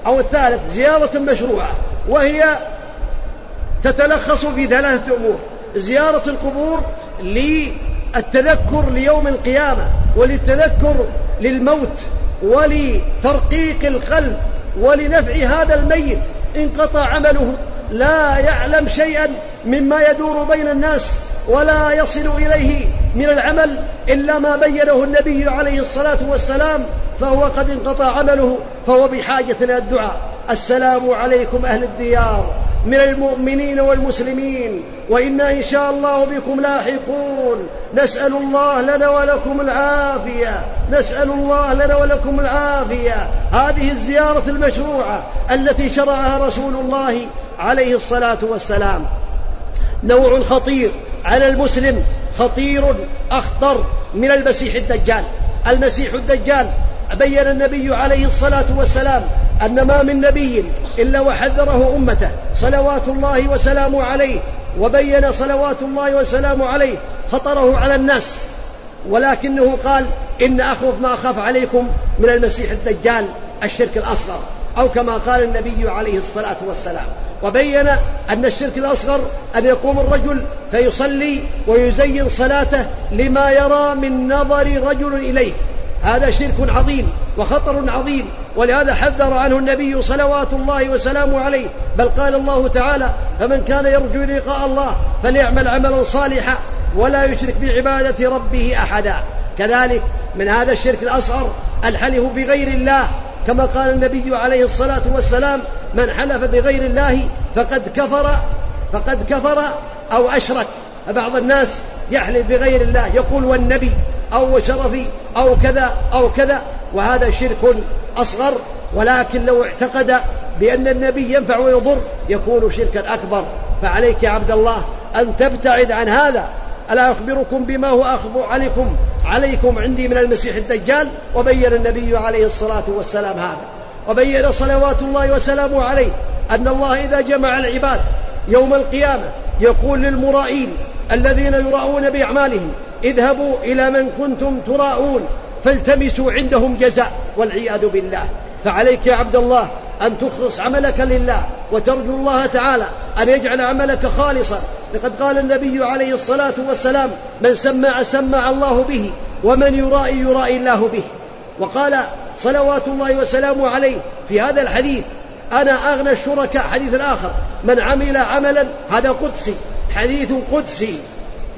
أو الثالث زيارة مشروعة وهي تتلخص في ثلاثة أمور زيارة القبور للتذكر ليوم القيامة وللتذكر للموت ولترقيق القلب ولنفع هذا الميت. انقطع عمله. لا يعلم شيئا مما يدور بين الناس ولا يصل إليه من العمل إلا ما بينه النبي عليه الصلاة والسلام. فهو قد انقطع عمله فهو بحاجة إلى الدعاء. السلام عليكم أهل الديار. من المؤمنين والمسلمين وإنا إن شاء الله بكم لاحقون. نسأل الله لنا ولكم العافية. نسأل الله لنا ولكم العافية. هذه الزيارة المشروعة التي شرعها رسول الله عليه الصلاة والسلام. نوع خطير على المسلم خطير أخطر من المسيح الدجال. المسيح الدجال بين النبي عليه الصلاة والسلام أن ما من نبي إلا وحذره أمته صلوات الله وسلامه عليه وبين صلوات الله وسلامه عليه خطره على الناس. ولكنه قال إن أخوف ما أخاف عليكم من المسيح الدجال الشرك الأصغر أو كما قال النبي عليه الصلاة والسلام. وبين أن الشرك الأصغر أن يقوم الرجل فيصلي ويزين صلاته لما يرى من نظر رجل إليه. هذا شرك عظيم وخطر عظيم ولهذا حذر عنه النبي صلوات الله وسلامه عليه. بل قال الله تعالى فمن كان يرجو لقاء الله فليعمل عملا صالحا ولا يشرك بعبادة ربه أحدا. كذلك من هذا الشرك الأصغر الحلف بغير الله. كما قال النبي عليه الصلاة والسلام من حلف بغير الله فقد كفر فقد كفر أو أشرك. بعض الناس يحلف بغير الله يقول والنبي أو شرفي أو كذا أو كذا وهذا شرك أصغر ولكن لو اعتقد بأن النبي ينفع ويضر يكون شركا أكبر. فعليك يا عبد الله أن تبتعد عن هذا. ألا أخبركم بما هو أخبر عليكم؟ عليكم عندي من المسيح الدجال وبين النبي عليه الصلاة والسلام هذا. وبين صلوات الله وسلامه عليه أن الله إذا جمع العباد يوم القيامة يقول للمرائين الذين يراؤون بأعمالهم اذهبوا إلى من كنتم تراءون فالتمسوا عندهم جزاء والعياذ بالله. فعليك يا عبد الله أن تخلص عملك لله وترجو الله تعالى أن يجعل عملك خالصا. لقد قال النبي عليه الصلاة والسلام من سمع سمع الله به ومن يرائي يرائي الله به. وقال صلوات الله وسلامه عليه في هذا الحديث أنا أغنى الشركاء. حديث آخر من عمل عملا هذا قدسي. حديث قدسي.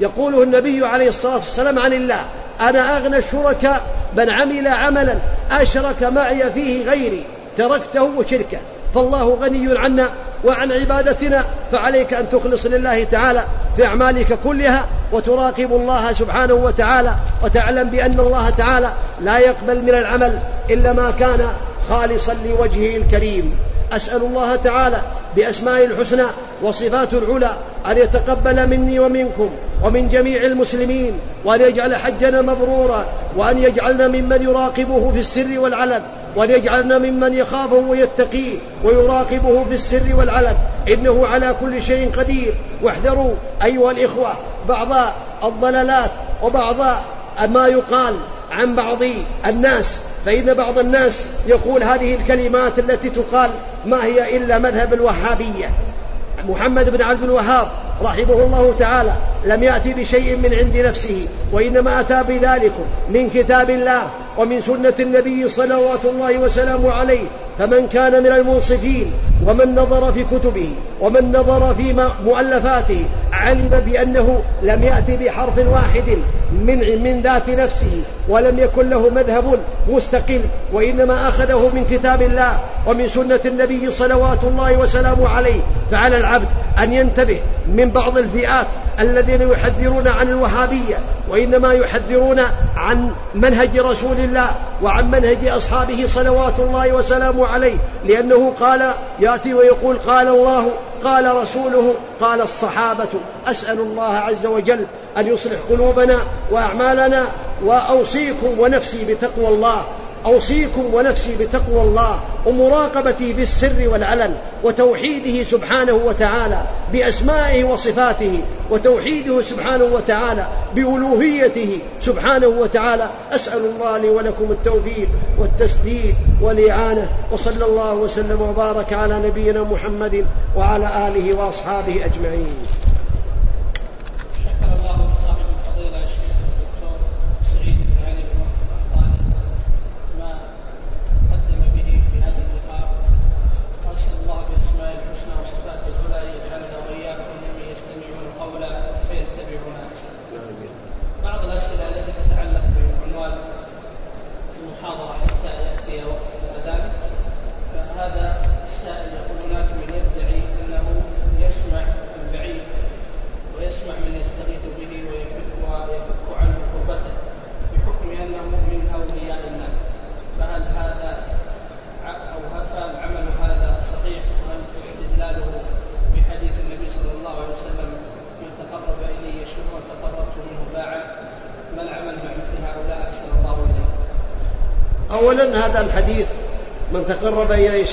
يقوله النبي عليه الصلاة والسلام عن الله أنا أغنى الشركاء من عمل عملا أشرك معي فيه غيري تركته وشركه فالله غني عنا. وعن عبادتنا فعليك أن تخلص لله تعالى في أعمالك كلها وتراقب الله سبحانه وتعالى وتعلم بأن الله تعالى لا يقبل من العمل إلا ما كان خالصا لوجهه الكريم. أسأل الله تعالى بأسماء الحسنى وصفات العلى أن يتقبل مني ومنكم ومن جميع المسلمين وأن يجعل حجنا مبرورا وأن يجعلنا ممن يراقبه في السر والعلن. وأن يجعلنا ممن يخافه ويتقيه ويراقبه في السر والعلن. إنه على كل شيء قدير. واحذروا أيها الإخوة بعض الضلالات وبعض ما يقال عن بعض الناس. فإن بعض الناس يقول هذه الكلمات التي تقال ما هي إلا مذهب الوهابية. محمد بن عبد الوهاب رحمه الله تعالى لم يأتي بشيء من عند نفسه وإنما أتى بذلك من كتاب الله ومن سنة النبي صلوات الله وسلامه عليه. فمن كان من المنصفين ومن نظر في كتبه ومن نظر في مؤلفاته علم بأنه لم يأتي بحرف واحد من من ذات نفسه ولم يكن له مذهب مستقل وإنما أخذه من كتاب الله ومن سنة النبي صلوات الله وسلامه عليه. فعلى العبد أن ينتبه من بعض الفئات الذين يحذرون عن الوهابية وإنما يحذرون عن منهج رسول الله وعن منهج أصحابه صلوات الله وسلامه عليه. لأنه قال يأتي ويقول قال الله قال رسوله قال الصحابة أسأل الله عز وجل أن يصلح قلوبنا وأعمالنا وأوصيكم ونفسي بتقوى الله. أوصيكم ونفسي بتقوى الله ومراقبته بالسر والعلن وتوحيده سبحانه وتعالى بأسمائه وصفاته وتوحيده سبحانه وتعالى بألوهيته سبحانه وتعالى. أسأل الله لي ولكم التوفيق والتسديد والإعانة وصلى الله وسلم وبارك على نبينا محمد وعلى آله وأصحابه أجمعين.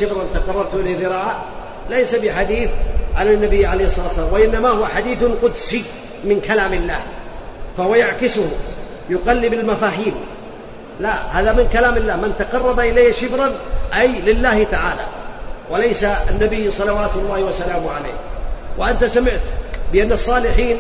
شبرا تقربت إليه ذراعا ليس بحديث عن النبي عليه الصلاة والسلام وإنما هو حديث قدسي من كلام الله فهو يعكسه يقلب المفاهيم. لا هذا من كلام الله من تقرب إلي شبرا أي لله تعالى وليس النبي صلوات الله وسلامه عليه. وأنت سمعت بأن الصالحين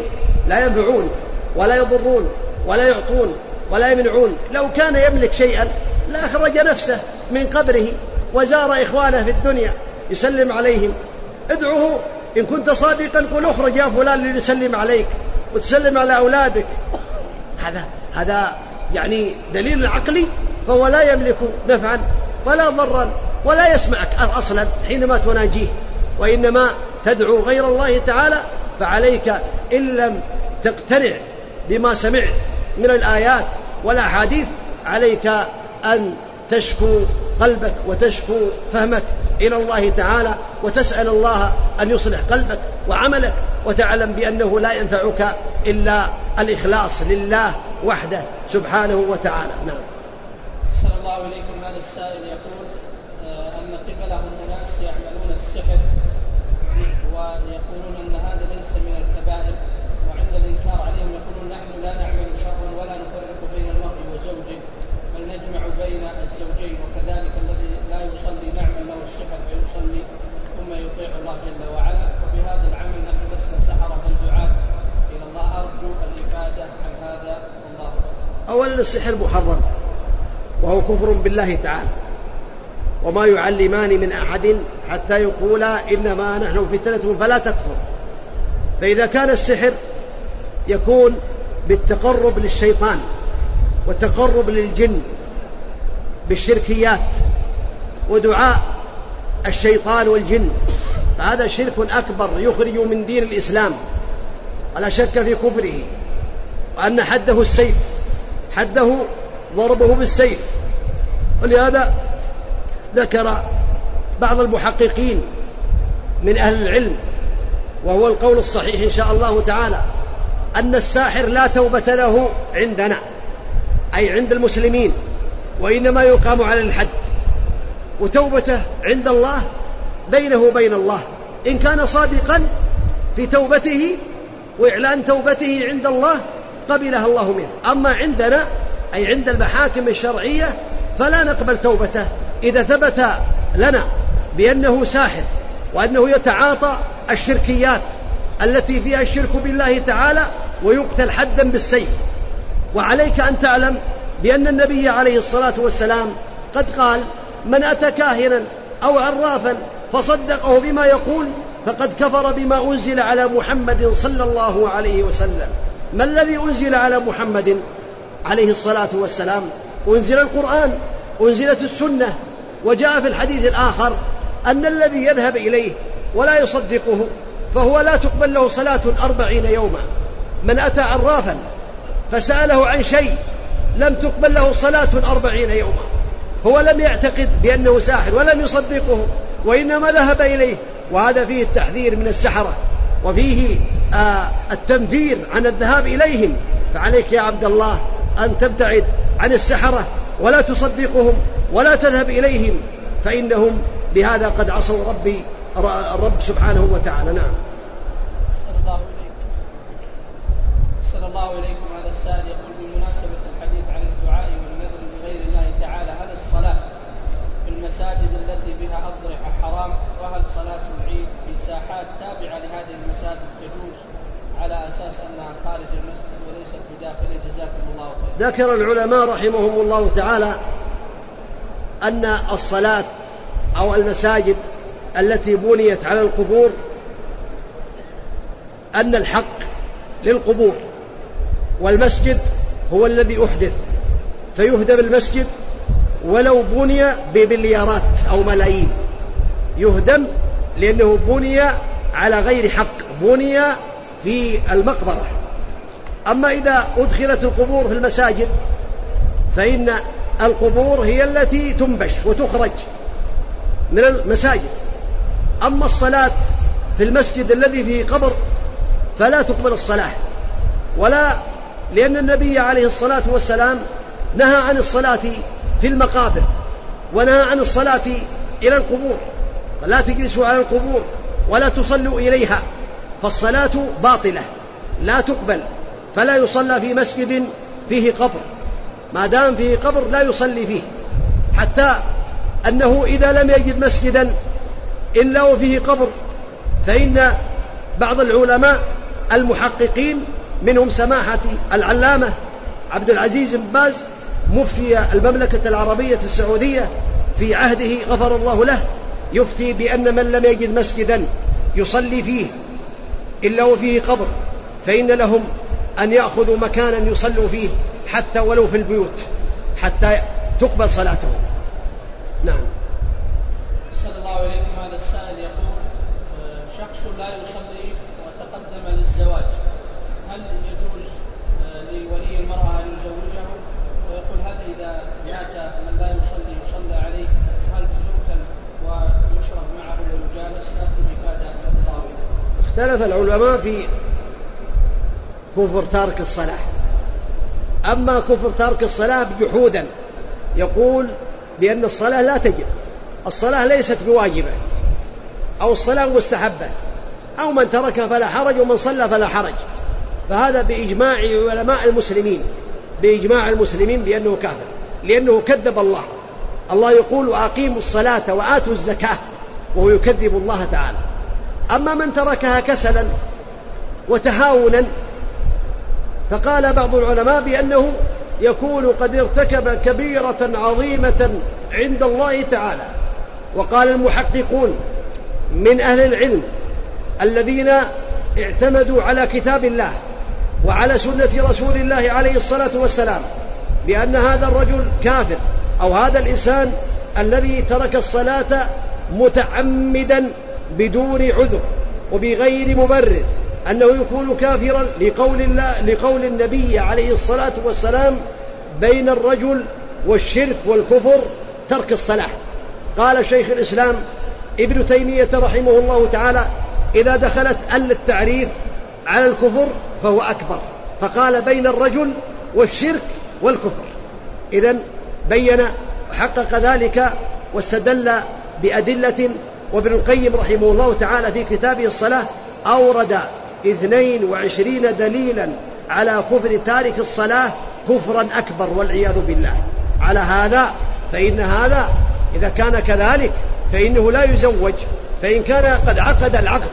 لا ينفعون ولا يضرون ولا يعطون ولا يمنعون لو كان يملك شيئا لأخرج نفسه من قبره. وزار إخوانه في الدنيا يسلم عليهم. ادعه إن كنت صادقا قل أخرج يا فلان لنسلم عليك وتسلم على أولادك. هذا هذا يعني دليل عقلي فهو لا يملك نفعا ولا ضرا ولا يسمعك أصلا حينما تناجيه. وإنما تدعو غير الله تعالى فعليك إن لم تقتنع بما سمعت من الآيات والأحاديث عليك أن تشكو قلبك وتشكو فهمك إلى الله تعالى وتسأل الله أن يصلح قلبك وعملك وتعلم بأنه لا ينفعك إلا الإخلاص لله وحده سبحانه وتعالى. نعم. صلى الله إليكم. هذا السائل يقول آه، أن قبلهم أناس يعملون السحر ويقولون أن هذا ليس من الكبائر وعند الإنكار عليهم يقولون نحن لا نعمل شرا ولا نفرق بين المرء وزوجه بل نجمع بين الزوجين وكذلك الذي لا يصلي نعمل له السحر فيصلي ثم يطيع الله جل وعلا. وبهذا العمل نحن لسنا سحرة الدعاة إلى الله أرجو الإفادة عن هذا. والله أولا السحر محرم وهو كفر بالله تعالى. وما يعلمان من أحد حتى يقولا إنما نحن فتنة فلا تكفر. فإذا كان السحر يكون بالتقرب للشيطان والتقرب للجن بالشركيات ودعاء الشيطان والجن. فهذا شرك أكبر يخرج من دين الإسلام. ولا شك في كفره. وأن حده السيف. حده ضربه بالسيف. ولهذا ذكر بعض المحققين من أهل العلم. وهو القول الصحيح إن شاء الله تعالى. أن الساحر لا توبة له عندنا. أي عند المسلمين. وإنما يقام على الحد. وتوبته عند الله بينه وبين الله. إن كان صادقا في توبته وإعلان توبته عند الله قبلها الله منه. أما عندنا أي عند المحاكم الشرعية فلا نقبل توبته. إذا ثبت لنا بأنه ساحر وأنه يتعاطى الشركيات التي فيها الشرك بالله تعالى ويقتل حدا بالسيف. وعليك أن تعلم بأن النبي عليه الصلاة والسلام قد قال من أتى كاهنا أو عرافا فصدقه بما يقول فقد كفر بما أنزل على محمد صلى الله عليه وسلم. ما الذي أنزل على محمد عليه الصلاة والسلام؟ أنزل القرآن أنزلت السنة وجاء في الحديث الآخر أن الذي يذهب إليه ولا يصدقه فهو لا تقبل له صلاة أربعين يوما. من أتى عرافا فسأله عن شيء لم تقبل له صلاة أربعين يوما. هو لم يعتقد بأنه ساحر ولم يصدقه وإنما ذهب إليه. وهذا فيه التحذير من السحرة وفيه آه التنفير عن الذهاب إليهم. فعليك يا عبد الله أن تبتعد عن السحرة ولا تصدقهم ولا تذهب إليهم. فإنهم بهذا قد عصوا ربي الرب سبحانه وتعالى. نعم. إليكم الله إليكم هذا السائل يقول بمناسبة الحديث عن الدعاء والنذر لغير الله تعالى هل الصلاة في المساجد التي بها أضرحة حرام وهل صلاة العيد في ساحات تابعة لهذه المساجد تجوز على أساس أنها خارج المسجد وليست بداخله جزاكم الله خيرا. ذكر العلماء رحمهم الله تعالى أن الصلاة أو المساجد التي بنيت على القبور أن الحق للقبور والمسجد هو الذي أحدث فيهدم المسجد ولو بني بمليارات أو ملايين. يهدم لأنه بني على غير حق بني في المقبرة. أما إذا أدخلت القبور في المساجد فإن القبور هي التي تنبش وتخرج من المساجد. أما الصلاة في المسجد الذي فيه قبر فلا تقبل الصلاة. ولا لأن النبي عليه الصلاة والسلام نهى عن الصلاة في المقابر ونهى عن الصلاة إلى القبور فلا تجلسوا على القبور ولا تصلوا إليها فالصلاة باطلة لا تقبل فلا يصلى في مسجد فيه قبر ما دام فيه قبر لا يصلي فيه حتى أنه إذا لم يجد مسجدا إلا وفيه قبر فإن بعض العلماء المحققين منهم سماحة العلامة عبد العزيز بن باز مفتي المملكة العربية السعودية في عهده غفر الله له يفتي بأن من لم يجد مسجدا يصلي فيه إلا وفيه قبر فإن لهم أن يأخذوا مكانا يصلوا فيه حتى ولو في البيوت حتى تقبل صلاتهم. نعم. الله عليكم هذا السائل يقول آه، شخص لا يصلي وتقدم للزواج هل يجوز آه، لولي المرأة أن يزوجه ويقول هل إذا مات من لا يصلي يصلى عليه هل يؤكل ويشرب معه ويجالس يأخذ إفادة صلى الله عليه وسلم اختلف العلماء في كفر تارك الصلاة. أما كفر تارك الصلاة جحودا يقول بأن الصلاة لا تجب. الصلاة ليست بواجبة أو الصلاة مستحبة. أو من تركها فلا حرج ومن صلى فلا حرج. فهذا بإجماع علماء المسلمين بإجماع المسلمين بأنه كافر. لأنه كذب الله. الله يقول وأقيموا الصلاة وآتوا الزكاة وهو يكذب الله تعالى. أما من تركها كسلا وتهاونا فقال بعض العلماء بأنه يكون قد ارتكب كبيرة عظيمة عند الله تعالى. وقال المحققون من أهل العلم الذين اعتمدوا على كتاب الله وعلى سنة رسول الله عليه الصلاة والسلام بأن هذا الرجل كافر أو هذا الإنسان الذي ترك الصلاة متعمدا بدون عذر وبغير مبرر أنه يكون كافرا لقول الله لقول النبي عليه الصلاة والسلام بين الرجل والشرك والكفر ترك الصلاة قال شيخ الإسلام ابن تيمية رحمه الله تعالى إذا دخلت أل التعريف على الكفر فهو أكبر. فقال بين الرجل والشرك والكفر. إذا بين وحقق ذلك واستدل بأدلة وابن القيم رحمه الله تعالى في كتابه الصلاة أورد اثنين وعشرين دليلا على كفر تارك الصلاة كفرا أكبر والعياذ بالله. على هذا فإن هذا إذا كان كذلك فإنه لا يزوج فإن كان قد عقد العقد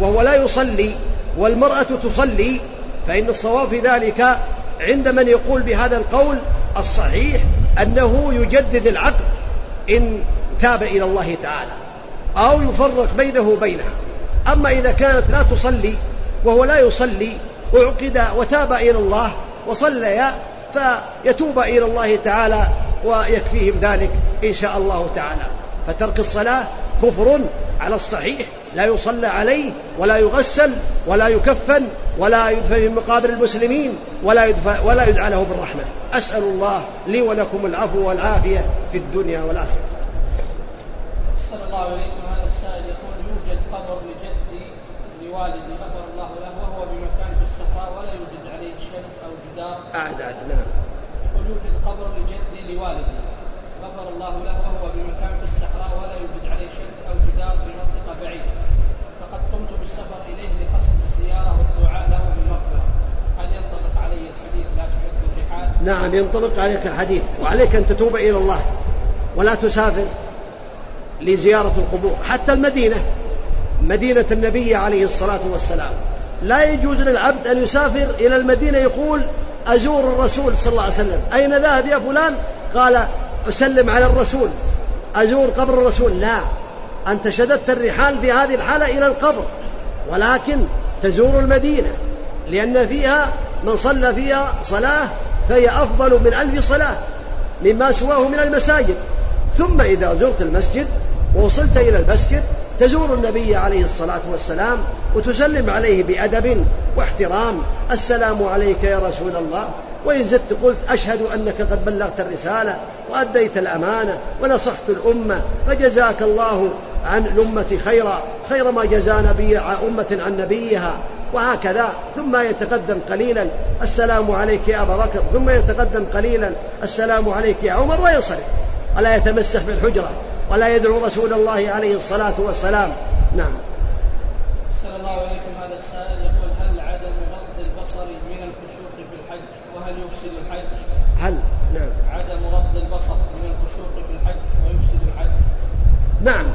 وهو لا يصلي والمرأة تصلي فإن الصواب في ذلك عند من يقول بهذا القول الصحيح أنه يجدد العقد إن تاب إلى الله تعالى. أو يفرق بينه وبينها. أما إذا كانت لا تصلي وهو لا يصلي أعقد وتاب إلى الله وصليا فيتوب إلى الله تعالى ويكفيهم ذلك إن شاء الله تعالى. فترك الصلاة كفر على الصحيح لا يصلى عليه ولا يغسل ولا يكفن ولا يدفن في مقابر المسلمين ولا يدفع ولا يدعى له بالرحمة. أسأل الله لي ولكم العفو والعافية في الدنيا والآخرة. صلى الله عليكم هذا السائل يقول يوجد قبر لجدي لوالدي غفر الله له وهو بمكان في الصحراء ولا يوجد عليه شرف أو جدار. أعد أعد نعم. يقول يوجد قبر لجدي لوالدي غفر الله له وهو بمكان في الصحراء ولا يوجد عليه شرك أو جدار في منطقة بعيدة. فقد قمت بالسفر إليه لقصد الزيارة والدعاء له بالمغفرة. هل ينطبق علي الحديث لا تشد الرحال؟ نعم ينطبق عليك الحديث وعليك أن تتوب إلى الله ولا تسافر. لزيارة القبور حتى المدينة مدينة النبي عليه الصلاة والسلام. لا يجوز للعبد أن يسافر إلى المدينة يقول أزور الرسول صلى الله عليه وسلم. أين ذهب يا فلان؟ قال أسلم على الرسول. أزور قبر الرسول. لا أنت شددت الرحال في هذه الحالة إلى القبر ولكن تزور المدينة لأن فيها من صلى فيها صلاة فهي أفضل من ألف صلاة مما سواه من المساجد. ثم إذا زرت المسجد ووصلت إلى المسجد تزور النبي عليه الصلاة والسلام وتسلم عليه بأدب واحترام السلام عليك يا رسول الله. وإن زدت قلت أشهد أنك قد بلغت الرسالة وأديت الأمانة ونصحت الأمة فجزاك الله عن الأمة خيرا خير ما جزى نبي أمة عن نبيها وهكذا. ثم يتقدم قليلا السلام عليك يا أبا بكر. ثم يتقدم قليلا السلام عليك يا عمر وينصرف. ولا يتمسح بالحجرة؟ ولا يدعو رسول الله عليه الصلاة والسلام. نعم. صلى الله عليكم هذا السائل يقول هل عدم غض البصر من الفسوق في الحج؟ وهل يفسد الحج؟ هل؟ نعم. عدم غض البصر من الفسوق في الحج ويفسد الحج؟ نعم.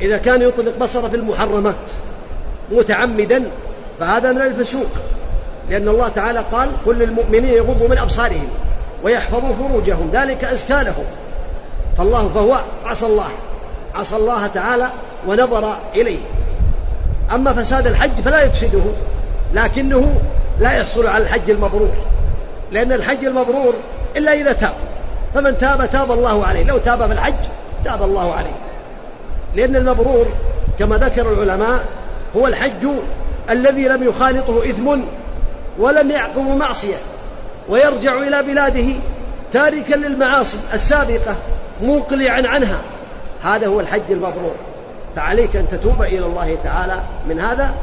إذا كان يطلق بصره في المحرمات متعمدا فهذا من الفسوق. لأن الله تعالى قال كل المؤمنين يغضوا من أبصارهم ويحفظوا فروجهم. ذلك أزكى لهم فالله فهو عصى الله عصى الله تعالى ونظر إليه. أما فساد الحج فلا يفسده لكنه لا يحصل على الحج المبرور. لأن الحج المبرور إلا إذا تاب فمن تاب تاب الله عليه لو تاب في الحج تاب الله عليه. لأن المبرور كما ذكر العلماء هو الحج الذي لم يخالطه إثم ولم يعقب معصية ويرجع إلى بلاده تاركا للمعاصي السابقة. مقلعا عنها. هذا هو الحج المبرور. فعليك أن تتوب إلى الله تعالى من هذا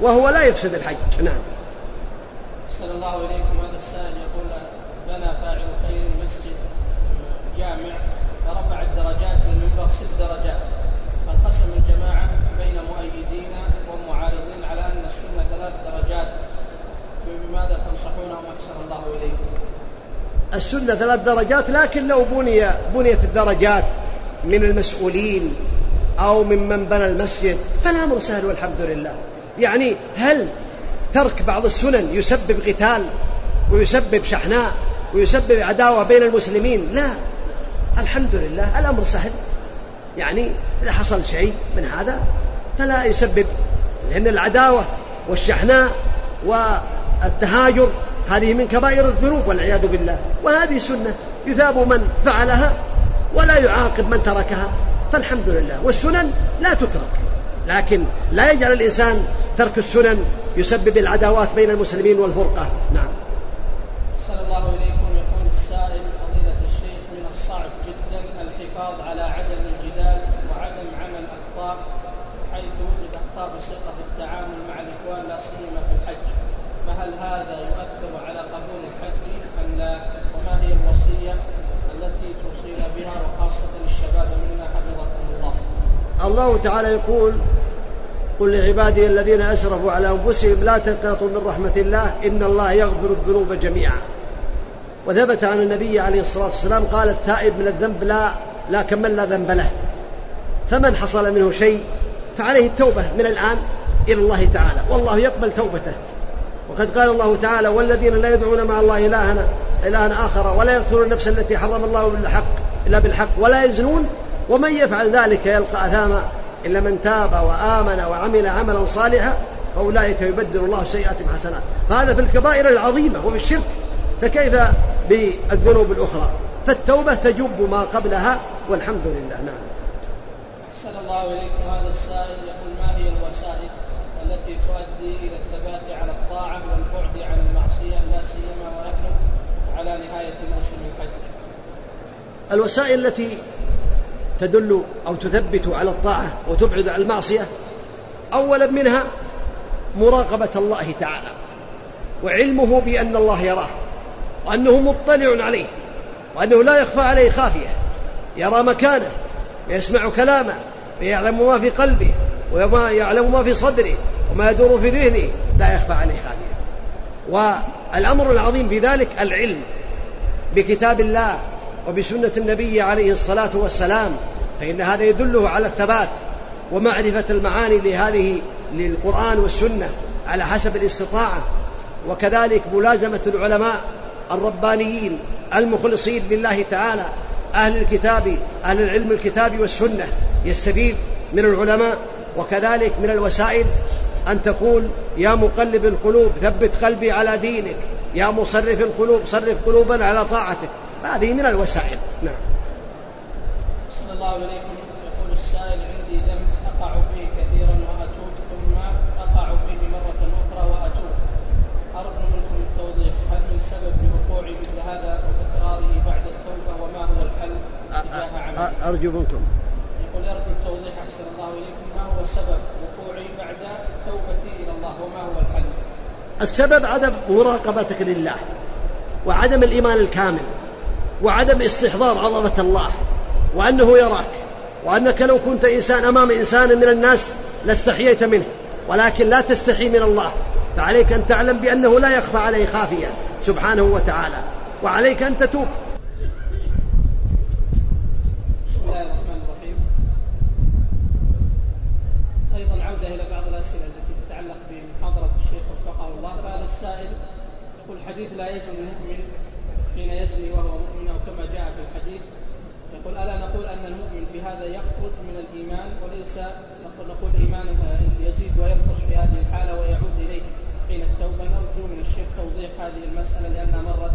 وهو لا يفسد الحج. نعم. صلى الله عليكم. هذا السائل يقول بنى فاعل خير مسجد جامع فرفع الدرجات للمنبر ست درجات فانقسم الجماعة بين مؤيدين ومعارضين على أن السنة ثلاث درجات. فبماذا تنصحونهم أحسن الله إليكم السنة ثلاث درجات لكن لو بني بنيت الدرجات من المسؤولين أو ممن بنى المسجد فالأمر سهل والحمد لله. يعني هل ترك بعض السنن يسبب قتال ويسبب شحناء ويسبب عداوة بين المسلمين؟ لا. الحمد لله الأمر سهل. يعني إذا حصل شيء من هذا فلا يسبب لأن العداوة والشحناء والتهاجر هذه من كبائر الذنوب والعياذ بالله. وهذه سنة يثاب من فعلها ولا يعاقب من تركها. فالحمد لله. والسنن لا تترك. لكن لا يجعل الإنسان ترك السنن يسبب العداوات بين المسلمين والفرقة. نعم. صلى الله عليكم. يقول السائل فضيلة الشيخ من الصعب جدا الحفاظ على عدم الجدال وعدم عمل أخطاء حيث وجد أخطاء بسيطة في التعامل مع الإخوان لا سيما في الحج. فهل هذا يؤثر على قبول الحج أم لا وما هي الوصية التي توصينا بها وخاصة الشباب منا حفظكم الله الله تعالى يقول قل لعبادي الذين أسرفوا على أنفسهم لا تقنطوا من رحمة الله إن الله يغفر الذنوب جميعا. وثبت عن النبي عليه الصلاة والسلام قال التائب من الذنب لا لا كمن لا ذنب له؟ فمن حصل منه شيء فعليه التوبة من الآن إلى الله تعالى والله يقبل توبته. وقد قال الله تعالى والذين لا يدعون مع الله إلها إلها آخر ولا يقتلون النفس التي حرم الله بالحق إلا بالحق ولا يزنون ومن يفعل ذلك يلقى أثاما إلا من تاب وآمن وعمل عملا صالحا فأولئك يبدل الله سيئاتهم حسنات. فهذا في الكبائر العظيمة وفي الشرك. فكيف بالذنوب الأخرى؟ فالتوبة تجب ما قبلها والحمد لله. نعم. أحسن الله إليكم هذا السائل يقول ما هي الوسائل التي تؤدي إلى الثبات على الطاعة والبعد عن المعصية لا سيما ونحن على نهاية موسم الحج؟ الوسائل التي تدل أو تثبت على الطاعة وتبعد عن المعصية؟ أولا منها مراقبة الله تعالى وعلمه بأن الله يراه وأنه مطلع عليه وأنه لا يخفى عليه خافية يرى مكانه ويسمع كلامه ويعلم ما في قلبه وما يعلم ما في صدره وما يدور في ذهنه لا يخفى عليه خافية. والأمر العظيم في ذلك العلم بكتاب الله وبسنة النبي عليه الصلاة والسلام فإن هذا يدله على الثبات ومعرفة المعاني لهذه للقرآن والسنة على حسب الاستطاعة. وكذلك ملازمة العلماء الربانيين المخلصين لله تعالى أهل الكتاب أهل العلم الكتاب والسنة يستفيد من العلماء. وكذلك من الوسائل أن تقول يا مقلب القلوب ثبت قلبي على دينك يا مصرف القلوب صرف قلوبنا على طاعتك. هذه من الوسائل. نعم. صلى الله عليكم يقول السائل عندي ذنب أقع فيه كثيرا وأتوب ثم أقع فيه مرة أخرى وأتوب. أرجو منكم التوضيح. هل من سبب لوقوعي مثل هذا وتكراره بعد التوبة؟ وما هو الحل؟ تجاه أرجو منكم. يقول أرجو التوضيح. أحسن الله إليكم. ما هو سبب وقوعي بعد توبتي إلى الله؟ وما هو الحل؟ السبب عدم مراقبتك لله وعدم الإيمان الكامل. وعدم استحضار عظمة الله وأنه يراك وأنك لو كنت إنسان أمام إنسان من الناس لاستحييت منه ولكن لا تستحي من الله فعليك أن تعلم بأنه لا يخفى عليه خافيا سبحانه وتعالى وعليك أن تتوب. بسم الله الرحمن الرحيم. أيضا إلى بعض الأسئلة التي تتعلق بمحاضرة الشيخ وفقه الله. فهذا السائل يقول لا يزني المؤمن حين يزني وهو مؤمن كما جاء في الحديث يقول ألا نقول أن المؤمن في هذا يخرج من الإيمان وليس نقول, نقول إيمانه يزيد وينقص في هذه الحالة ويعود إليه حين التوبة؟ نرجو من الشيخ توضيح هذه المسألة لأنها مرت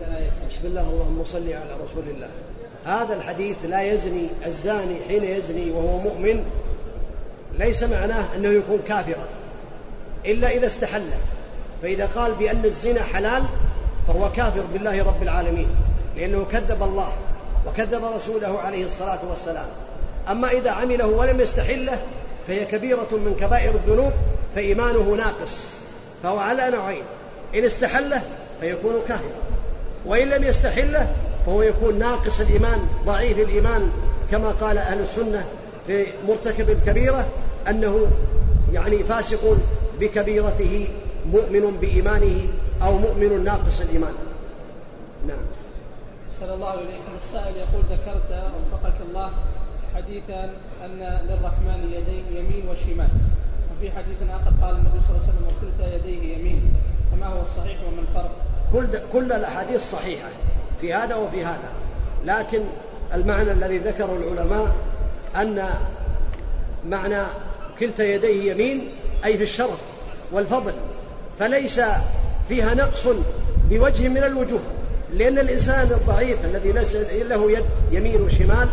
دلائل بسم الله اللهم صل على رسول الله. هذا الحديث لا يزني الزاني حين يزني وهو مؤمن ليس معناه أنه يكون كافرا. إلا إذا استحل. فإذا قال بأن الزنا حلال فهو كافر بالله رب العالمين. لأنه كذب الله وكذب رسوله عليه الصلاة والسلام. أما إذا عمله ولم يستحله فهي كبيرة من كبائر الذنوب فإيمانه ناقص فهو على نوعين. إن استحله فيكون كافرا وإن لم يستحله فهو يكون ناقص الإيمان ضعيف الإيمان كما قال أهل السنة في مرتكب الكبيرة أنه يعني فاسق بكبيرته مؤمن بإيمانه أو مؤمن ناقص الإيمان. نعم. صلى الله إليكم السائل يقول ذكرت وفقك الله حديثا أن للرحمن يدين يمين وشمال. وفي حديث آخر قال النبي صلى الله عليه وسلم وكلتا يديه يمين. فما هو الصحيح وما الفرق؟ كل كل الأحاديث صحيحة في هذا وفي هذا. لكن المعنى الذي ذكره العلماء أن معنى كلتا يديه يمين أي في الشرف والفضل فليس فيها نقص بوجه من الوجوه. لأن الإنسان الضعيف الذي ليس له يد يمين وشمال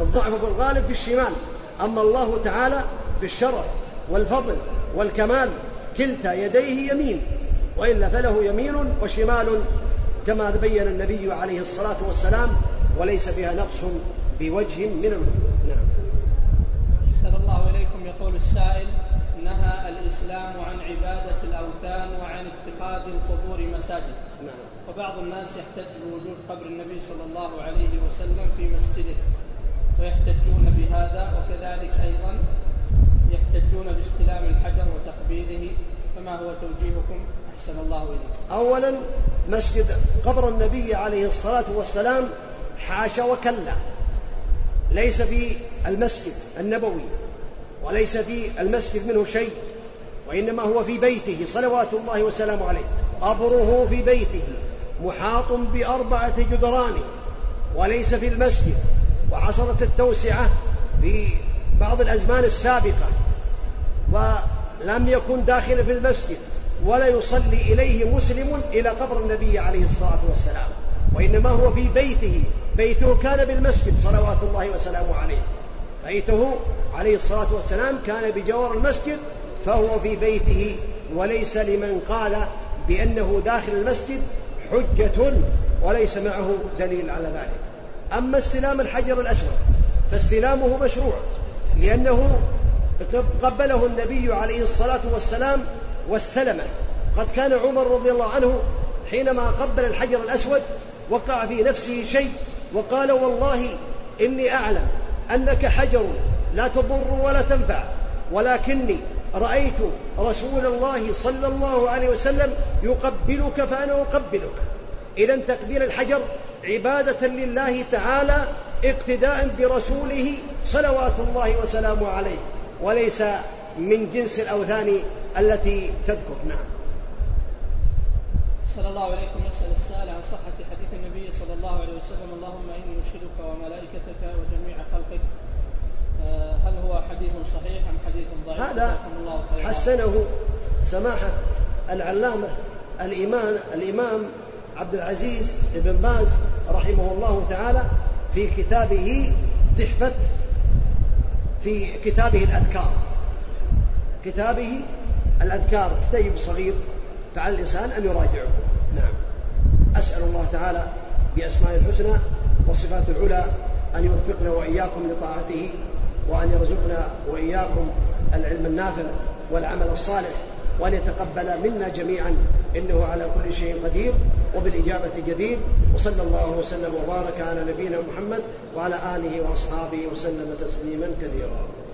الضعف في الغالب في الشمال. أما الله تعالى في الشرف والفضل والكمال كلتا يديه يمين وإلا فله يمين وشمال كما بين النبي عليه الصلاة والسلام وليس فيها نقص بوجه من الوجوه نعم. أحسن الله إليكم يقول السائل نهى الإسلام عن عبادة الأوثان وعن اتخاذ القبور مساجد. نعم. وبعض الناس يحتج بوجود قبر النبي صلى الله عليه وسلم في مسجده ويحتجون بهذا وكذلك أيضا يحتجون باستلام الحجر وتقبيله فما هو توجيهكم؟ أحسن الله إليكم أولا مسجد قبر النبي عليه الصلاة والسلام حاشا وكلا. ليس في المسجد النبوي وليس في المسجد منه شيء وإنما هو في بيته صلوات الله وسلامه عليه. قبره في بيته. محاط بأربعة جدران وليس في المسجد وحصلت التوسعة في بعض الأزمان السابقة ولم يكن داخل في المسجد ولا يصلي إليه مسلم إلى قبر النبي عليه الصلاة والسلام وإنما هو في بيته بيته كان بالمسجد صلوات الله وسلامه عليه. بيته عليه الصلاة والسلام كان بجوار المسجد فهو في بيته وليس لمن قال بأنه داخل المسجد حجة وليس معه دليل على ذلك. أما استلام الحجر الأسود فاستلامه مشروع لأنه قبله النبي عليه الصلاة والسلام واستلمه. قد كان عمر رضي الله عنه حينما قبل الحجر الأسود وقع في نفسه شيء وقال والله إني أعلم أنك حجر لا تضر ولا تنفع ولكني رأيت رسول الله صلى الله عليه وسلم يقبلك فأنا أقبلك. إذا تقبيل الحجر عبادة لله تعالى اقتداء برسوله صلوات الله وسلامه عليه وليس من جنس الأوثان التي تذكر. نعم. صلى الله عليكم يسأل السائل عن صحة حديث النبي صلى الله عليه وسلم اللهم إني أشهدك وملائكتك وجميع خلقك هل هو حديث صحيح أم حديث ضعيف؟ هذا حسنه سماحة العلامة الإمام الإمام عبد العزيز بن باز رحمه الله تعالى في كتابه تحفة في كتابه الأذكار. كتابه الأذكار كتيب صغير فعلى الإنسان أن يراجعه. نعم. أسأل الله تعالى بأسماء الحسنى وصفات العلى أن يوفقنا وإياكم لطاعته. وأن يرزقنا وإياكم العلم النافع والعمل الصالح وأن يتقبل منا جميعا إنه على كل شيء قدير وبالإجابة جدير. وصلى الله وسلم وبارك على نبينا محمد وعلى آله وأصحابه وسلم تسليما كثيرا.